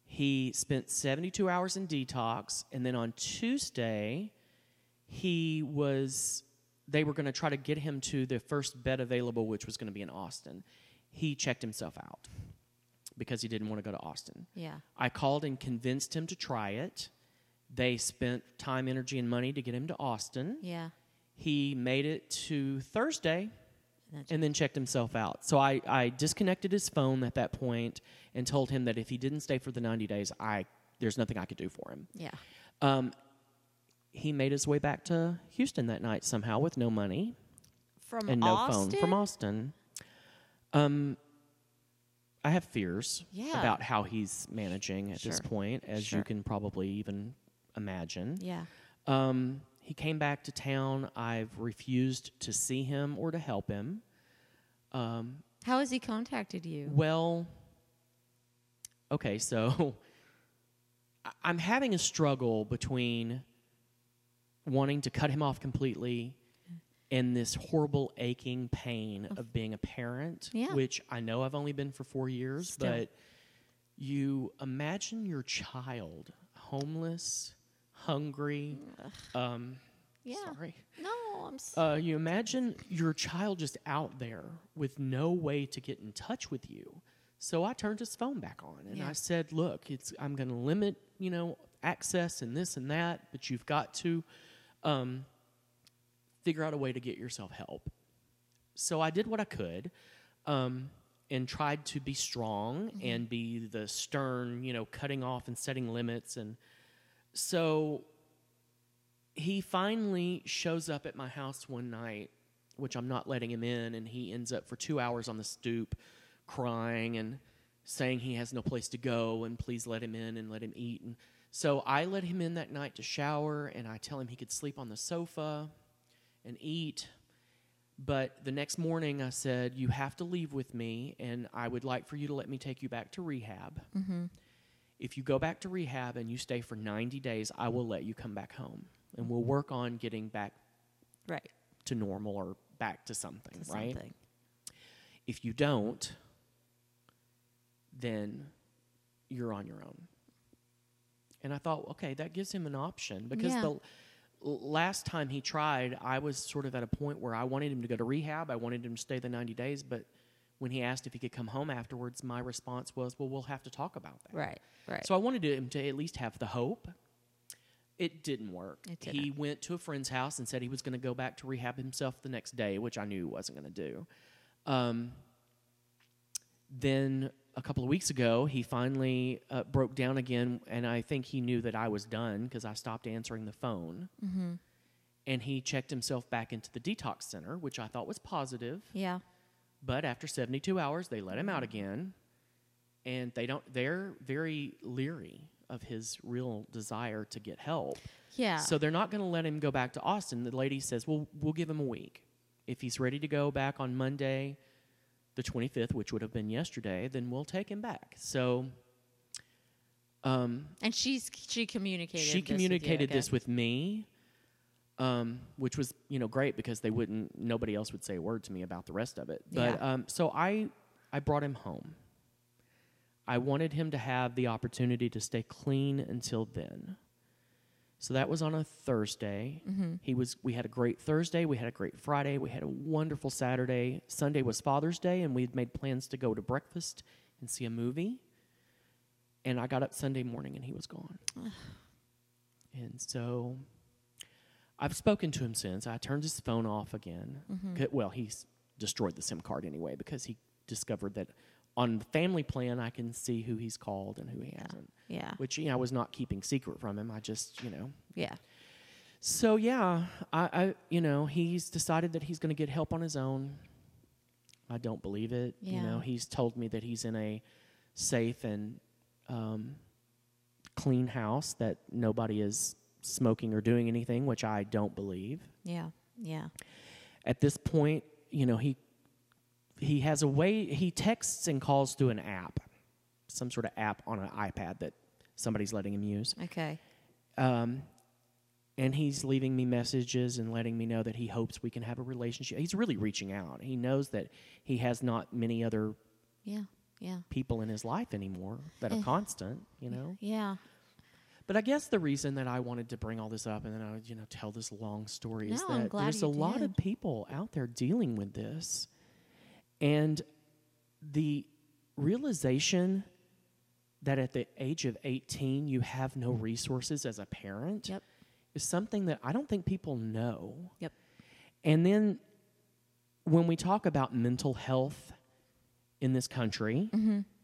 Speaker 3: He spent seventy-two hours in detox, and then on Tuesday, he was. They were going to try to get him to the first bed available, which was going to be in Austin. He checked himself out because he didn't want to go to Austin.
Speaker 2: Yeah.
Speaker 3: I called and convinced him to try it. They spent time, energy, and money to get him to Austin.
Speaker 2: Yeah.
Speaker 3: He made it to Thursday
Speaker 2: And
Speaker 3: and then checked himself out. So I, I disconnected his phone at that point and told him that if he didn't stay for the 90 days, I there's nothing I could do for him.
Speaker 2: Yeah.
Speaker 3: Um, he made his way back to Houston that night somehow with no money
Speaker 2: From
Speaker 3: and no
Speaker 2: Austin?
Speaker 3: phone from Austin. Um, I have fears
Speaker 2: Yeah.
Speaker 3: about how he's managing at this point, as
Speaker 2: Sure.
Speaker 3: you can probably even imagine.
Speaker 2: Yeah.
Speaker 3: Um, he came back to town. I've refused to see him or to help him. Um,
Speaker 2: How has he contacted you?
Speaker 3: well, okay, so I'm having a struggle between wanting to cut him off completely and this horrible aching pain of being a parent,
Speaker 2: Yeah.
Speaker 3: which I know I've only been for four years,
Speaker 2: Still.
Speaker 3: but you imagine your child homeless, hungry. Um,
Speaker 2: Yeah.
Speaker 3: Sorry.
Speaker 2: No, I'm. S-
Speaker 3: Uh, you imagine your child just out there with no way to get in touch with you. So I turned his phone back on and
Speaker 2: Yeah.
Speaker 3: I said, "Look, it's I'm going to limit, you know, access and this and that, but you've got to um, figure out a way to get yourself help." So I did what I could um, and tried to be strong and be the stern, you know, cutting off and setting limits. And so he finally shows up at my house one night, which I'm not letting him in, and he ends up for two hours on the stoop crying and saying he has no place to go and please let him in and let him eat. And so I let him in that night to shower and I tell him he could sleep on the sofa and eat. But the next morning I said, You have to leave with me and I would like for you to let me take you back to rehab. Mm-hmm. If you go back to rehab and you stay for 90 days, I will let you come back home and we'll work on getting back
Speaker 2: Right.
Speaker 3: to normal or back to something,
Speaker 2: to
Speaker 3: right?
Speaker 2: something.
Speaker 3: If you don't, then you're on your own. And I thought, okay, that gives him an option because
Speaker 2: Yeah.
Speaker 3: the last time he tried, I was sort of at a point where I wanted him to go to rehab. I wanted him to stay the 90 days, but when he asked if he could come home afterwards, my response was, well, we'll have to talk about that.
Speaker 2: Right. Right.
Speaker 3: So I wanted him to at least have the hope. It didn't work.
Speaker 2: It
Speaker 3: He
Speaker 2: didn't.
Speaker 3: went to a friend's house and said he was going to go back to rehab himself the next day, which I knew he wasn't going to do. Um, then a couple of weeks ago, he finally uh, broke down again, and I think he knew that I was done because I stopped answering the phone.
Speaker 2: Mm-hmm.
Speaker 3: And he checked himself back into the detox center, which I thought was positive.
Speaker 2: yeah.
Speaker 3: But after 72 hours, they let him out again, and they don't. They're very leery of his real desire to get help.
Speaker 2: Yeah.
Speaker 3: So they're not going to let him go back to Austin. The lady says, "Well, we'll give him a week. If he's ready to go back on Monday, the 25th, which would have been yesterday, then we'll take him back." So um,
Speaker 2: and she's she communicated.
Speaker 3: she
Speaker 2: this with you,
Speaker 3: communicated
Speaker 2: okay.
Speaker 3: this with me, um, which was you know great because they wouldn't nobody else would say a word to me about the rest of it. But
Speaker 2: Yeah.
Speaker 3: um, so I I brought him home. I wanted him to have the opportunity to stay clean until then. So that was on a Thursday.
Speaker 2: Mm-hmm.
Speaker 3: He was. We had a great Thursday. We had a great Friday. We had a wonderful Saturday. Sunday was Father's Day, and we had made plans to go to breakfast and see a movie. And I got up Sunday morning, and he was gone. and so, I've spoken to him since. I turned his phone off again.
Speaker 2: Mm-hmm.
Speaker 3: Well, he's destroyed the SIM card anyway because he discovered that on the family plan I can see who he's called and who he hasn't.
Speaker 2: Yeah.
Speaker 3: Which you know I was not keeping secret from him. I just you know
Speaker 2: Yeah.
Speaker 3: so yeah, I, I you know he's decided that he's going to get help on his own. I don't believe it. Yeah. You know he's told me that he's in a safe and um, clean house that nobody is smoking or doing anything, which I don't believe.
Speaker 2: Yeah. Yeah.
Speaker 3: At this point, you know he he has a way he texts and calls through an app, some sort of app on an iPad that somebody's letting him use
Speaker 2: Okay.
Speaker 3: um, and he's leaving me messages and letting me know that he hopes we can have a relationship. He's really reaching out. He knows that he has not many other
Speaker 2: Yeah. Yeah.
Speaker 3: people in his life anymore that are
Speaker 2: Eh.
Speaker 3: constant, you know.
Speaker 2: Yeah.
Speaker 3: But I guess the reason that I wanted to bring all this up and then I would, you know, tell this long story is
Speaker 2: No, I'm
Speaker 3: that there's a lot of people out there dealing with this. And the realization that at the age of 18 you have no resources as a parent
Speaker 2: Yep.
Speaker 3: is something that I don't think people know.
Speaker 2: Yep.
Speaker 3: And then when we talk about mental health in this country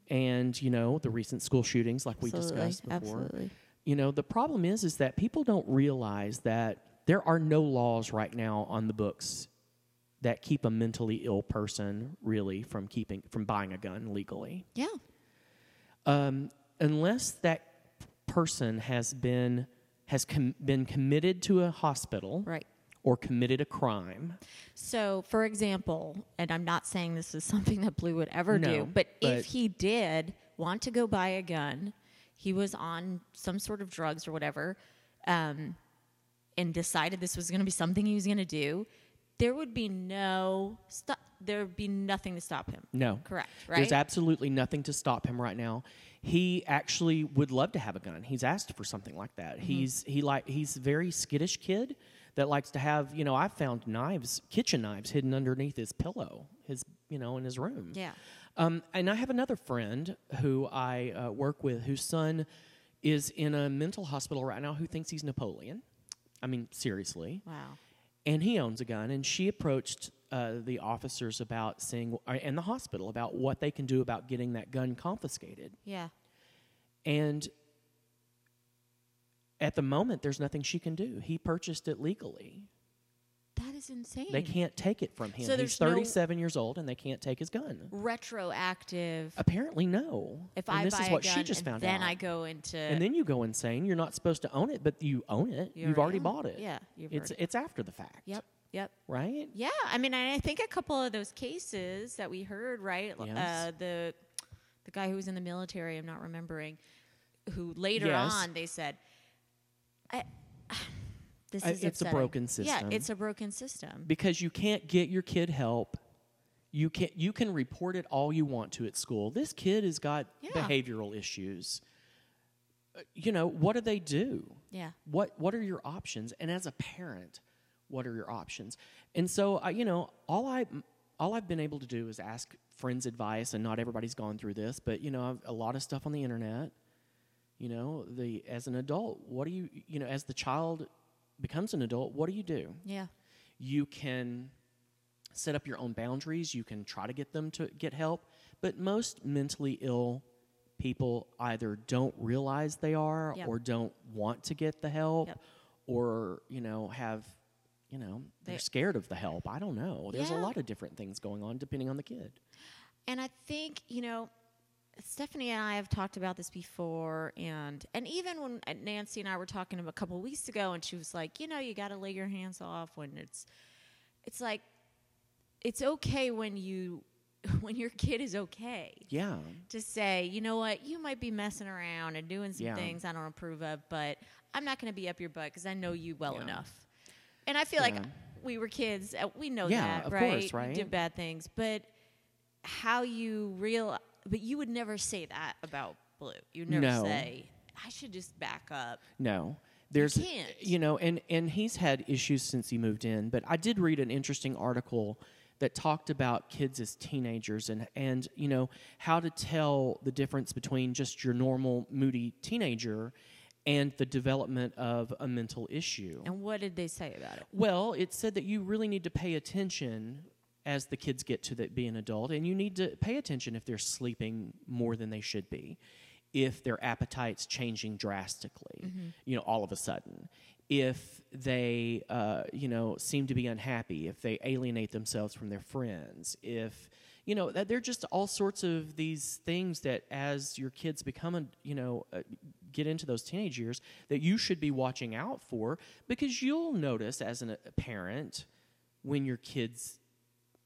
Speaker 3: and you know the recent school shootings like we
Speaker 2: Mm-hmm.
Speaker 3: Discussed before
Speaker 2: Absolutely.
Speaker 3: You know the problem is is that people don't realize that there are no laws right now on the books that keep a mentally ill person really from keeping from buying a gun legally
Speaker 2: Yeah.
Speaker 3: um, unless that person has been has com- been committed to a hospital
Speaker 2: Right.
Speaker 3: or committed a crime
Speaker 2: So, for example, and I'm not saying this is something that Blue would ever
Speaker 3: No,
Speaker 2: do, but,
Speaker 3: but-
Speaker 2: if he did want to go buy a gun, he was on some sort of drugs or whatever, um, and decided this was going to be something he was going to do, there would be no stop. There would be nothing to stop him.
Speaker 3: no
Speaker 2: Correct. Right?
Speaker 3: There's absolutely nothing to stop him right now. He actually would love to have a gun. He's asked for something like that.
Speaker 2: Mm-hmm.
Speaker 3: He's he like he's a very skittish kid that likes to have, you know, I've found knives, kitchen knives hidden underneath his pillow, his you know, in his room.
Speaker 2: yeah.
Speaker 3: Um, and I have another friend who I uh, work with whose son is in a mental hospital right now who thinks he's Napoleon. I mean, seriously.
Speaker 2: Wow.
Speaker 3: And he owns a gun, and she approached uh, the officers about seeing, uh, and the hospital about what they can do about getting that gun confiscated.
Speaker 2: Yeah.
Speaker 3: And at the moment, there's nothing she can do. He purchased it legally.
Speaker 2: Is insane.
Speaker 3: They can't take it from him.
Speaker 2: So
Speaker 3: He's
Speaker 2: there's no-
Speaker 3: 37 years old, and they can't take his gun.
Speaker 2: retroactive.
Speaker 3: Apparently, no.
Speaker 2: If
Speaker 3: and
Speaker 2: I
Speaker 3: this
Speaker 2: buy
Speaker 3: is what
Speaker 2: a gun
Speaker 3: she just found
Speaker 2: then
Speaker 3: out.
Speaker 2: I go into
Speaker 3: and then you go insane. You're not supposed to own it, but you own it.
Speaker 2: You
Speaker 3: You've
Speaker 2: already
Speaker 3: bought
Speaker 2: it. Yeah, you've
Speaker 3: it's it's after the fact.
Speaker 2: Yep. Yep.
Speaker 3: Right.
Speaker 2: Yeah, I mean, I I think a couple of those cases that we heard, right?
Speaker 3: Yes.
Speaker 2: Uh, the the guy who was in the military, I'm not remembering, who later
Speaker 3: Yes.
Speaker 2: on they said, I, "This is
Speaker 3: it's a broken system.
Speaker 2: Yeah, it's a broken system.
Speaker 3: because you can't get your kid help. You can you can report it all you want to at school. This kid has got
Speaker 2: Yeah.
Speaker 3: behavioral issues. Uh, You know what do they do?
Speaker 2: Yeah.
Speaker 3: What what are your options? And as a parent, what are your options? And so I, you know, all I all I've been able to do is ask friends advice, and not everybody's gone through this, but you know, I've, a lot of stuff on the internet. You know, the as an adult, what do you you know, as the child becomes an adult, what do you do?
Speaker 2: Yeah.
Speaker 3: you can set up your own boundaries you can try to get them to get help but most mentally ill people either don't realize they are
Speaker 2: Yep.
Speaker 3: or don't want to get the help
Speaker 2: Yep.
Speaker 3: or you know have you know they're
Speaker 2: They-
Speaker 3: scared of the help i don't know there's
Speaker 2: Yeah.
Speaker 3: a lot of different things going on depending on the kid
Speaker 2: And I think, you know, Stephanie and I have talked about this before, and and even when uh, Nancy and I were talking a couple weeks ago, and she was like, you know, you got to lay your hands off when it's, it's like, it's okay when you, when your kid is okay
Speaker 3: yeah
Speaker 2: to say, you know what, you might be messing around and doing some
Speaker 3: Yeah.
Speaker 2: things I don't approve of, but I'm not going to be up your butt because I know you well
Speaker 3: Yeah.
Speaker 2: enough. And I feel like we were kids, uh, we know
Speaker 3: Yeah,
Speaker 2: that,
Speaker 3: of
Speaker 2: right?
Speaker 3: course, right?
Speaker 2: did bad things, but how you real, but you would never say that about Blue. You'd never
Speaker 3: No.
Speaker 2: say, I should just back up.
Speaker 3: No. There's
Speaker 2: can't.
Speaker 3: you know, and and he's had issues since he moved in, but I did read an interesting article that talked about kids as teenagers and and you know, how to tell the difference between just your normal moody teenager and the development of a mental issue.
Speaker 2: And what did they say about it?
Speaker 3: Well, it said that you really need to pay attention as the kids get to the, be an adult, and you need to pay attention if they're sleeping more than they should be, if their appetite's changing drastically, you know, all of a sudden, if they, uh, you know, seem to be unhappy, if they alienate themselves from their friends, if you know, that they're just all sorts of these things that as your kids become, a, you know, uh, get into those teenage years, that you should be watching out for because you'll notice as an, a parent when your kids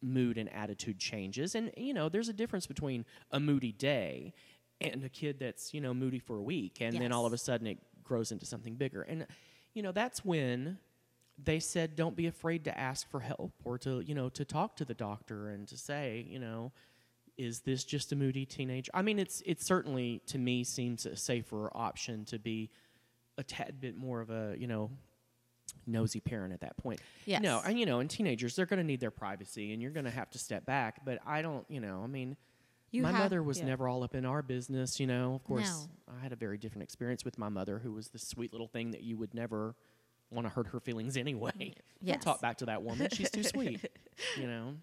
Speaker 3: mood and attitude changes. And you know there's a difference between a moody day and a kid that's you know moody for a week and then all of a sudden it grows into something bigger. And you know that's when they said don't be afraid to ask for help or to you know to talk to the doctor and to say you know is this just a moody teenager i mean it's it certainly to me seems a safer option to be a tad bit more of a you know nosy parent at that point
Speaker 2: Yes.
Speaker 3: no and you know and teenagers they're going to need their privacy and you're going to have to step back but i don't you know i mean
Speaker 2: You
Speaker 3: my
Speaker 2: have-
Speaker 3: mother was
Speaker 2: yeah.
Speaker 3: never all up in our business, you know. Of course,
Speaker 2: No.
Speaker 3: I had a very different experience with my mother, who was the sweet little thing that you would never want to hurt her feelings anyway. Mm, don't
Speaker 2: Yes.
Speaker 3: talk back to that woman; she's too sweet, you know.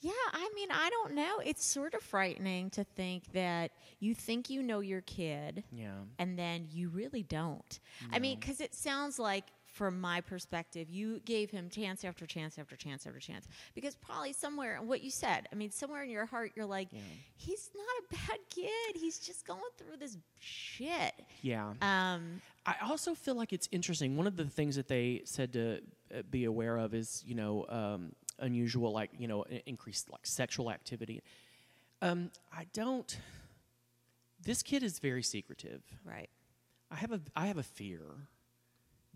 Speaker 2: Yeah, I mean, I don't know. It's sort of frightening to think that you think you know your kid
Speaker 3: Yeah,
Speaker 2: and then you really don't. I mean, because it sounds like, from my perspective, you gave him chance after chance after chance after chance. Because probably somewhere, what you said, I mean, somewhere in your heart, you're like, he's not a bad kid. He's just going through this shit.
Speaker 3: yeah.
Speaker 2: Um,
Speaker 3: I also feel like it's interesting. One of the things that they said to uh, be aware of is, you know, um, unusual, like, you know, increased like sexual activity. Um, I don't. This kid is very secretive.
Speaker 2: right.
Speaker 3: I have a I have a fear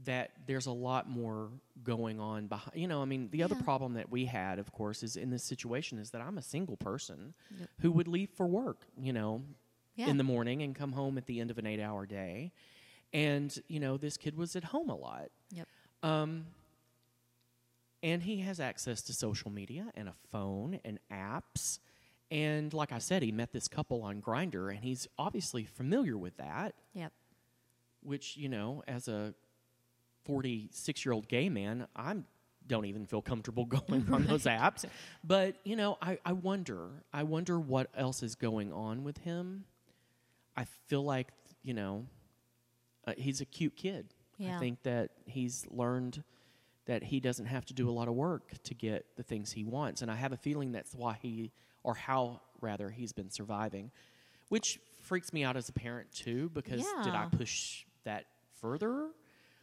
Speaker 3: that there's a lot more going on behind. You know, I mean, the other problem that we had, of course, is in this situation is that I'm a single person
Speaker 2: Yep.
Speaker 3: who would leave for work. You know,
Speaker 2: Yeah.
Speaker 3: in the morning and come home at the end of an eight-hour day, and you know, this kid was at home a lot.
Speaker 2: Yep.
Speaker 3: Um, and he has access to social media and a phone and apps. And like I said, he met this couple on Grindr, and he's obviously familiar with that
Speaker 2: Yep.
Speaker 3: which you know as a 46 year old gay man i'm don't even feel comfortable going on those apps. But you know, I, I wonder. I wonder what else is going on with him. I feel like you know, uh, he's a cute kid.
Speaker 2: Yeah.
Speaker 3: I think that he's learned that he doesn't have to do a lot of work to get the things he wants, and I have a feeling that's why he, or how rather, he's been surviving, which freaks me out as a parent too. Because did I push that further?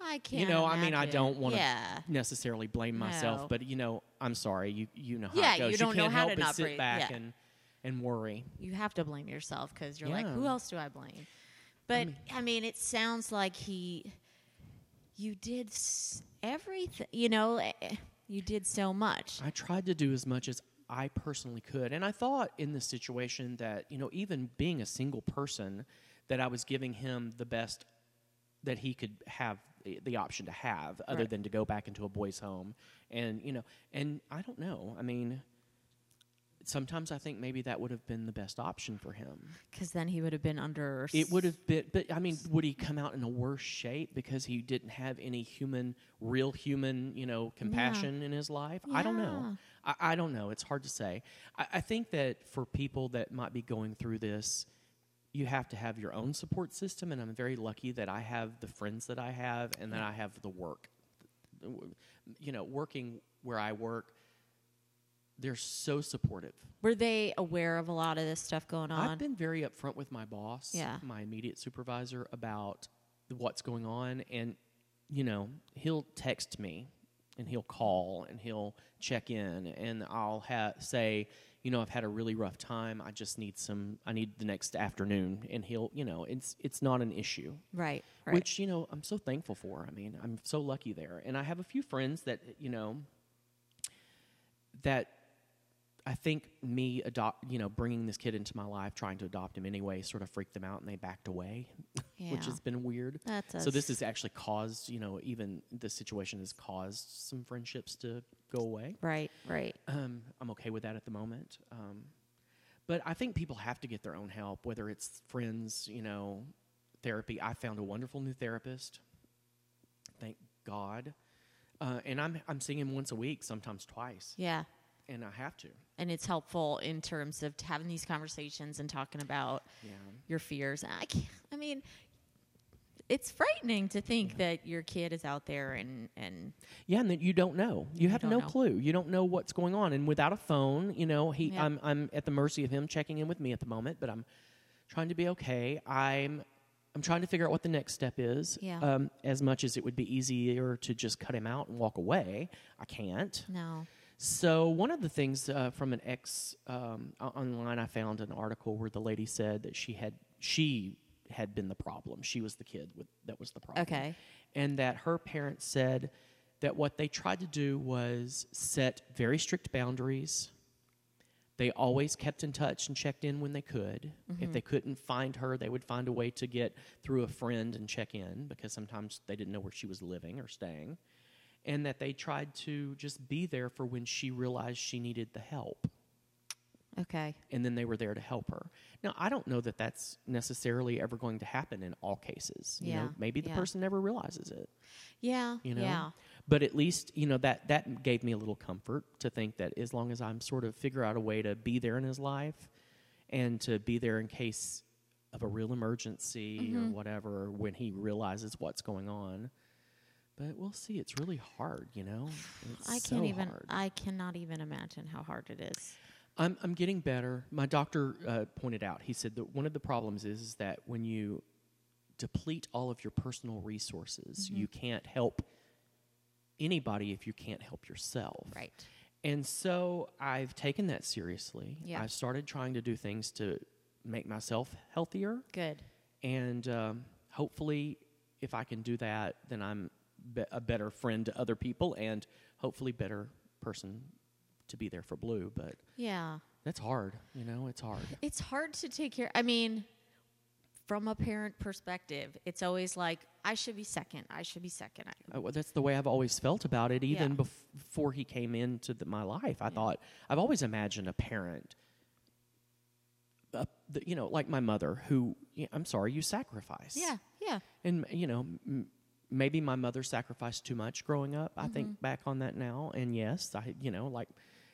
Speaker 2: I can't.
Speaker 3: you know, I mean, I don't want to
Speaker 2: Yeah.
Speaker 3: necessarily blame myself,
Speaker 2: No.
Speaker 3: but you know, I'm sorry. You you know how
Speaker 2: Yeah,
Speaker 3: it goes.
Speaker 2: you don't know
Speaker 3: can't
Speaker 2: how
Speaker 3: help
Speaker 2: to
Speaker 3: but
Speaker 2: not
Speaker 3: sit
Speaker 2: break-
Speaker 3: back
Speaker 2: yeah.
Speaker 3: and and worry.
Speaker 2: You have to blame yourself because you're like, who else do I blame? But I mean, it sounds like he, you did s- everything. You know, eh, eh, you did so much.
Speaker 3: I tried to do as much as I personally could, and I thought in this situation that you know, even being a single person, that I was giving him the best that he could have the, the option to have, other
Speaker 2: Right.
Speaker 3: than to go back into a boys' home, and you know, and I don't know. I mean. Sometimes I think maybe that would have been the best option for him.
Speaker 2: Because then he would have been under.
Speaker 3: It would have been, but I mean, would he come out in a worse shape because he didn't have any human, real human, you know, compassion in his life? I don't know. I, I don't know. It's hard to say. I, I think that for people that might be going through this, you have to have your own support system, and I'm very lucky that I have the friends that I have, and that I have the work. You know, working where I work, they're so supportive.
Speaker 2: Were they aware of a lot of this stuff going on?
Speaker 3: I've been very upfront with my boss,
Speaker 2: Yeah.
Speaker 3: my immediate supervisor, about what's going on, and you know, he'll text me, and he'll call, and he'll check in, and I'll ha- say, you know, I've had a really rough time. I just need some. I need the next afternoon, and he'll, you know, it's it's not an issue.
Speaker 2: right. Right.
Speaker 3: Which you know, I'm so thankful for. I mean, I'm so lucky there, and I have a few friends that you know that I think me adopt, you know, bringing this kid into my life, trying to adopt him anyway, sort of freaked them out, and they backed away, which has been weird.
Speaker 2: That
Speaker 3: So this has actually caused, you know, even this situation has caused some friendships to go away.
Speaker 2: right. Right.
Speaker 3: Um, I'm okay with that at the moment. Um, but I think people have to get their own help, whether it's friends, you know, therapy. I found a wonderful new therapist. Thank God. Uh, and I'm I'm seeing him once a week, sometimes twice,
Speaker 2: Yeah.
Speaker 3: And I have to.
Speaker 2: And it's helpful in terms of having these conversations and talking about
Speaker 3: Yeah.
Speaker 2: your fears. I can't, I mean, it's frightening to think that your kid is out there and and
Speaker 3: Yeah, and that you don't know. You have no
Speaker 2: know.
Speaker 3: clue. You don't know what's going on. And without a phone, you know, he
Speaker 2: Yeah.
Speaker 3: I'm I'm at the mercy of him checking in with me at the moment, but I'm trying to be okay. I'm I'm trying to figure out what the next step is.
Speaker 2: Yeah.
Speaker 3: Um, as much as it would be easier to just cut him out and walk away, I can't.
Speaker 2: no.
Speaker 3: So one of the things uh, from an ex um, online, I found an article where the lady said that she had she had been the problem. She was the kid with, that was the problem.
Speaker 2: Okay.
Speaker 3: And that her parents said that what they tried to do was set very strict boundaries. They always kept in touch and checked in when they could. If they couldn't find her, they would find a way to get through a friend and check in because sometimes they didn't know where she was living or staying. And that they tried to just be there for when she realized she needed the help
Speaker 2: Okay.
Speaker 3: and then they were there to help her. Now, I don't know that that's necessarily ever going to happen in all cases. You
Speaker 2: Yeah,
Speaker 3: know, maybe the
Speaker 2: yeah.
Speaker 3: person never realizes it.
Speaker 2: Yeah.
Speaker 3: You know,
Speaker 2: Yeah.
Speaker 3: but at least you know that that gave me a little comfort to think that as long as I'm sort of figure out a way to be there in his life and to be there in case of a real emergency
Speaker 2: Mm-hmm.
Speaker 3: or whatever when he realizes what's going on. But we'll see. It's really hard, you know. It's
Speaker 2: I can't even.
Speaker 3: hard.
Speaker 2: I cannot even imagine how hard it is.
Speaker 3: I'm I'm getting better. My doctor uh, pointed out. He said that one of the problems is, is that when you deplete all of your personal resources,
Speaker 2: Mm-hmm.
Speaker 3: you can't help anybody if you can't help yourself.
Speaker 2: Right.
Speaker 3: And so I've taken that seriously.
Speaker 2: Yeah.
Speaker 3: I've started trying to do things to make myself healthier,
Speaker 2: Good.
Speaker 3: and um, hopefully, if I can do that, then I'm be- a better friend to other people, and hopefully, better person to be there for Blue. But
Speaker 2: Yeah.
Speaker 3: that's hard, you know. It's hard.
Speaker 2: It's hard to take care. I mean, from a parent perspective, it's always like I should be second. I should be second. I,
Speaker 3: Uh, well, that's the way I've always felt about it. Even
Speaker 2: Yeah.
Speaker 3: bef- before he came into the, my life, I thought I've always imagined a parent, uh, the, you know, like my mother, who yeah, I'm sorry, you sacrifice.
Speaker 2: yeah. Yeah.
Speaker 3: and you know, m- maybe my mother sacrificed too much growing up. I
Speaker 2: Mm-hmm.
Speaker 3: think back on that now, and yes, I you know like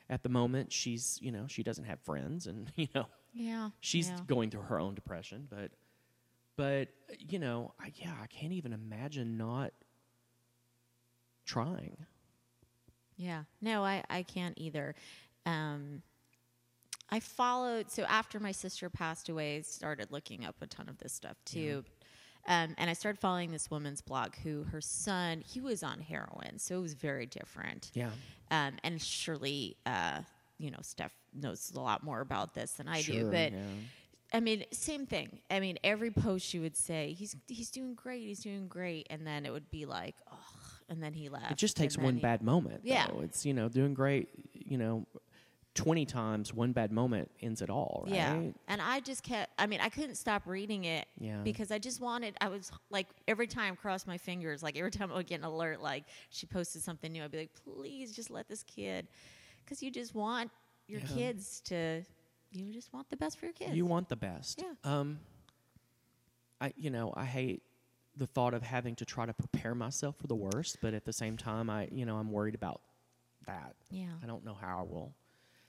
Speaker 3: at the moment she's you know she doesn't have friends, and you know
Speaker 2: Yeah.
Speaker 3: she's
Speaker 2: yeah.
Speaker 3: going through her own depression, but but you know I, yeah I can't even imagine not trying.
Speaker 2: Yeah. No, I, I can't either. Um, I followed, so after my sister passed away, started looking up a ton of this stuff too. Um, and I started following this woman's blog who her son, he was on heroin. So it was very different.
Speaker 3: Yeah.
Speaker 2: Um, and surely, uh, you know, Steph knows a lot more about this than I do. But
Speaker 3: yeah.
Speaker 2: I mean, same thing. I mean, every post she would say, "He's he's doing great, he's doing great," and then it would be like, "Oh," and then he left.
Speaker 3: It just takes one
Speaker 2: he-
Speaker 3: bad moment.
Speaker 2: Yeah.
Speaker 3: though. It's you know doing great. You know, twenty times one bad moment ends it all. Right.
Speaker 2: Yeah, and I just kept. I mean, I couldn't stop reading it
Speaker 3: Yeah.
Speaker 2: because I just wanted. I was like every time cross my fingers. Like every time I would get an alert, like she posted something new, I'd be like, "Please, just let this kid," because you just want your
Speaker 3: Yeah.
Speaker 2: kids to. You just want the best for your kids.
Speaker 3: You want the best.
Speaker 2: Yeah.
Speaker 3: Um. I you know I hate the thought of having to try to prepare myself for the worst, but at the same time I you know I'm worried about that.
Speaker 2: Yeah.
Speaker 3: I don't know how I will,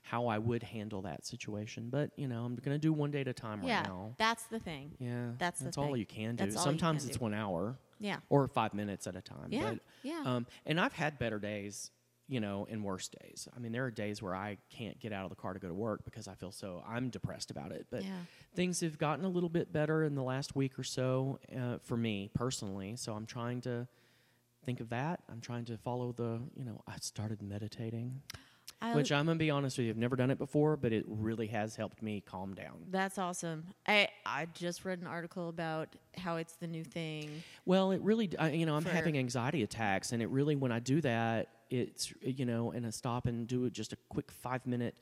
Speaker 3: how I would handle that situation, but you know I'm gonna do one day at a time right
Speaker 2: yeah,
Speaker 3: now.
Speaker 2: that's the thing.
Speaker 3: Yeah,
Speaker 2: That's the
Speaker 3: that's all
Speaker 2: thing.
Speaker 3: you can do.
Speaker 2: That's
Speaker 3: Sometimes
Speaker 2: can
Speaker 3: it's
Speaker 2: do.
Speaker 3: one hour.
Speaker 2: Yeah.
Speaker 3: or five minutes at a time.
Speaker 2: Yeah,
Speaker 3: But,
Speaker 2: yeah.
Speaker 3: Um, and I've had better days, you know, and worse days. I mean, there are days where I can't get out of the car to go to work because I feel so I'm depressed about it. But
Speaker 2: Yeah.
Speaker 3: things have gotten a little bit better in the last week or so uh, for me personally. So I'm trying to think of that. I'm trying to follow the, you know, I started meditating,
Speaker 2: I,
Speaker 3: which I'm gonna be honest with you, I've never done it before, but it really has helped me calm down.
Speaker 2: That's awesome. I I just read an article about how it's the new thing.
Speaker 3: Well, it really, I, you know, I'm
Speaker 2: For-
Speaker 3: having anxiety attacks, and it really, when I do that, it's, you know, and I stop and do just a quick five minute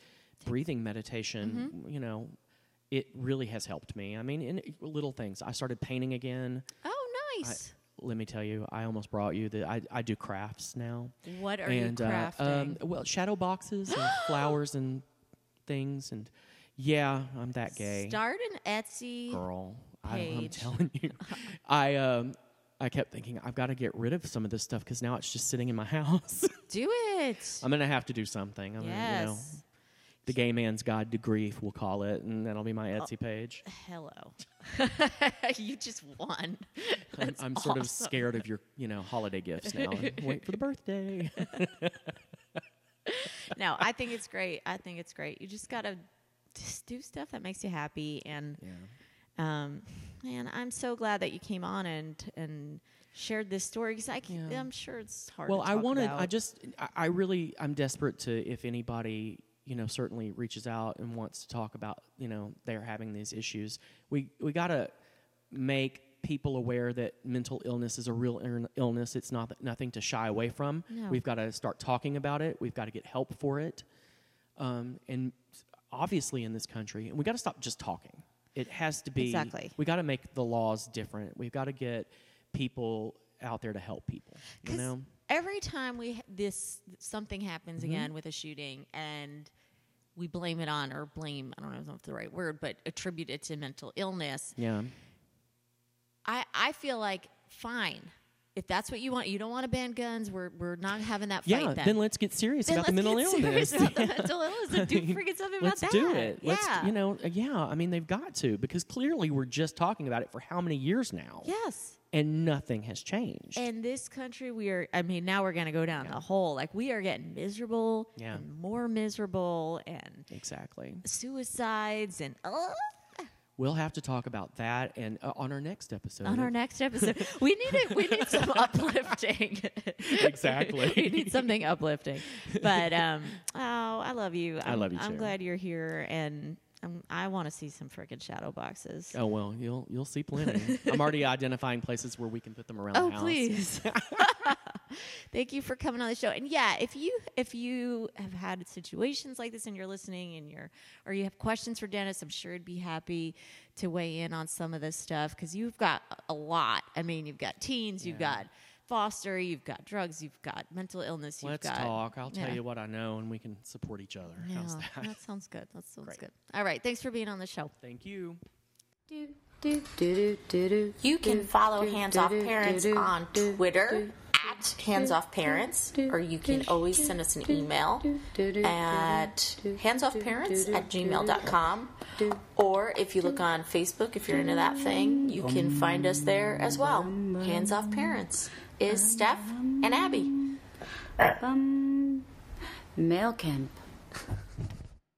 Speaker 3: breathing meditation,
Speaker 2: Mm-hmm.
Speaker 3: you know, it really has helped me. I mean, in little things. I started painting again.
Speaker 2: Oh,
Speaker 3: I,
Speaker 2: nice.
Speaker 3: Let me tell you, I almost brought you that I, I do crafts now.
Speaker 2: what are
Speaker 3: and,
Speaker 2: you
Speaker 3: uh,
Speaker 2: crafting?
Speaker 3: um, well, shadow boxes and flowers and things. And yeah, I'm that gay
Speaker 2: Start an Etsy.
Speaker 3: girl. I, I'm telling you, I um, I kept thinking I've got to get rid of some of this stuff because now it's just sitting in my house.
Speaker 2: Do it.
Speaker 3: I'm gonna have to do something. I'm gonna, you know,
Speaker 2: yes.
Speaker 3: The gay man's guide to grief, we'll call it, and that'll be my
Speaker 2: Oh.
Speaker 3: Etsy page.
Speaker 2: Hello. you just won.
Speaker 3: I'm,
Speaker 2: That's
Speaker 3: I'm sort of scared of your, you know, holiday gifts now. Wait for the birthday.
Speaker 2: No, I think it's great. I think it's great. You just gotta just do stuff that makes you happy. And
Speaker 3: yeah.
Speaker 2: um, man, I'm so glad that you came on and and shared this story because I can,
Speaker 3: Yeah.
Speaker 2: I'm sure it's hard.
Speaker 3: Well, I wanted.
Speaker 2: About.
Speaker 3: I just. I, I really. I'm desperate to. If anybody, you know, certainly reaches out and wants to talk about, you know, they're having these issues. We we got to make people aware that mental illness is a real illness. It's not nothing to shy away from.
Speaker 2: No.
Speaker 3: We've got to start talking about it. We've got to get help for it. Um, and obviously, in this country, and we got to stop just talking. It has to be
Speaker 2: Exactly.
Speaker 3: We got to make the laws different. We've got to get people out there to help people. You know.
Speaker 2: every time we ha- this something happens
Speaker 3: Mm-hmm.
Speaker 2: again with a shooting and we blame it on or blame I don't know if that's the right word, but attribute it to mental illness.
Speaker 3: Yeah.
Speaker 2: I I feel like fine. If that's what you want, you don't want to ban guns. We're we're not having that fight.
Speaker 3: Yeah,
Speaker 2: then,
Speaker 3: then, let's get serious
Speaker 2: Then
Speaker 3: about the
Speaker 2: let's
Speaker 3: mental
Speaker 2: get
Speaker 3: illness.
Speaker 2: about the mental illness and do freaking something
Speaker 3: let's
Speaker 2: about
Speaker 3: do
Speaker 2: that.
Speaker 3: it. Let's,
Speaker 2: yeah.
Speaker 3: you know, uh, yeah. I mean, they've got to because clearly we're just talking about it for how many years now,
Speaker 2: Yes.
Speaker 3: And nothing has changed.
Speaker 2: In this country, we are. I mean, now we're going to go down the hole. Like we are getting miserable,
Speaker 3: Yeah.
Speaker 2: and more miserable, and
Speaker 3: exactly.
Speaker 2: suicides, and uh,
Speaker 3: We'll have to talk about that and uh, on our next episode.
Speaker 2: on our next episode, we need it. We need some uplifting.
Speaker 3: Exactly.
Speaker 2: we need something uplifting. But um, oh, I love you.
Speaker 3: I
Speaker 2: I'm,
Speaker 3: love you
Speaker 2: I'm
Speaker 3: too.
Speaker 2: glad you're here, and I'm, I want to see some freaking shadow boxes.
Speaker 3: Oh well, you'll you'll see plenty. I'm already identifying places where we can put them around
Speaker 2: Oh,
Speaker 3: the house.
Speaker 2: please. Thank you for coming on the show. And yeah, if you if you have had situations like this and you're listening and you're or you have questions for Dennis, I'm sure he'd be happy to weigh in on some of this stuff because you've got a lot. I mean, you've got teens, you've got foster, you've got drugs, you've got mental illness, you've
Speaker 3: Let's
Speaker 2: got
Speaker 3: talk. I'll tell
Speaker 2: yeah.
Speaker 3: you what I know, and we can support each other. How's
Speaker 2: Yeah,
Speaker 3: that?
Speaker 2: that sounds good. That sounds
Speaker 3: Great.
Speaker 2: good. All right, thanks for being on the show.
Speaker 3: Thank you.
Speaker 2: Dude.
Speaker 4: Do, do, do, do, do,
Speaker 2: You can follow
Speaker 4: do,
Speaker 2: Hands
Speaker 4: do,
Speaker 2: Off
Speaker 4: do,
Speaker 2: Parents
Speaker 4: do,
Speaker 2: on
Speaker 4: do,
Speaker 2: Twitter
Speaker 4: do,
Speaker 2: at Hands Off Parents, or you can always send us an email at handsoffparents at gmail.com. Or if you look on Facebook, if you're into that thing, you can find us there as well. Hands Off Parents is Steph and Abby.
Speaker 4: Bum. Mail camp.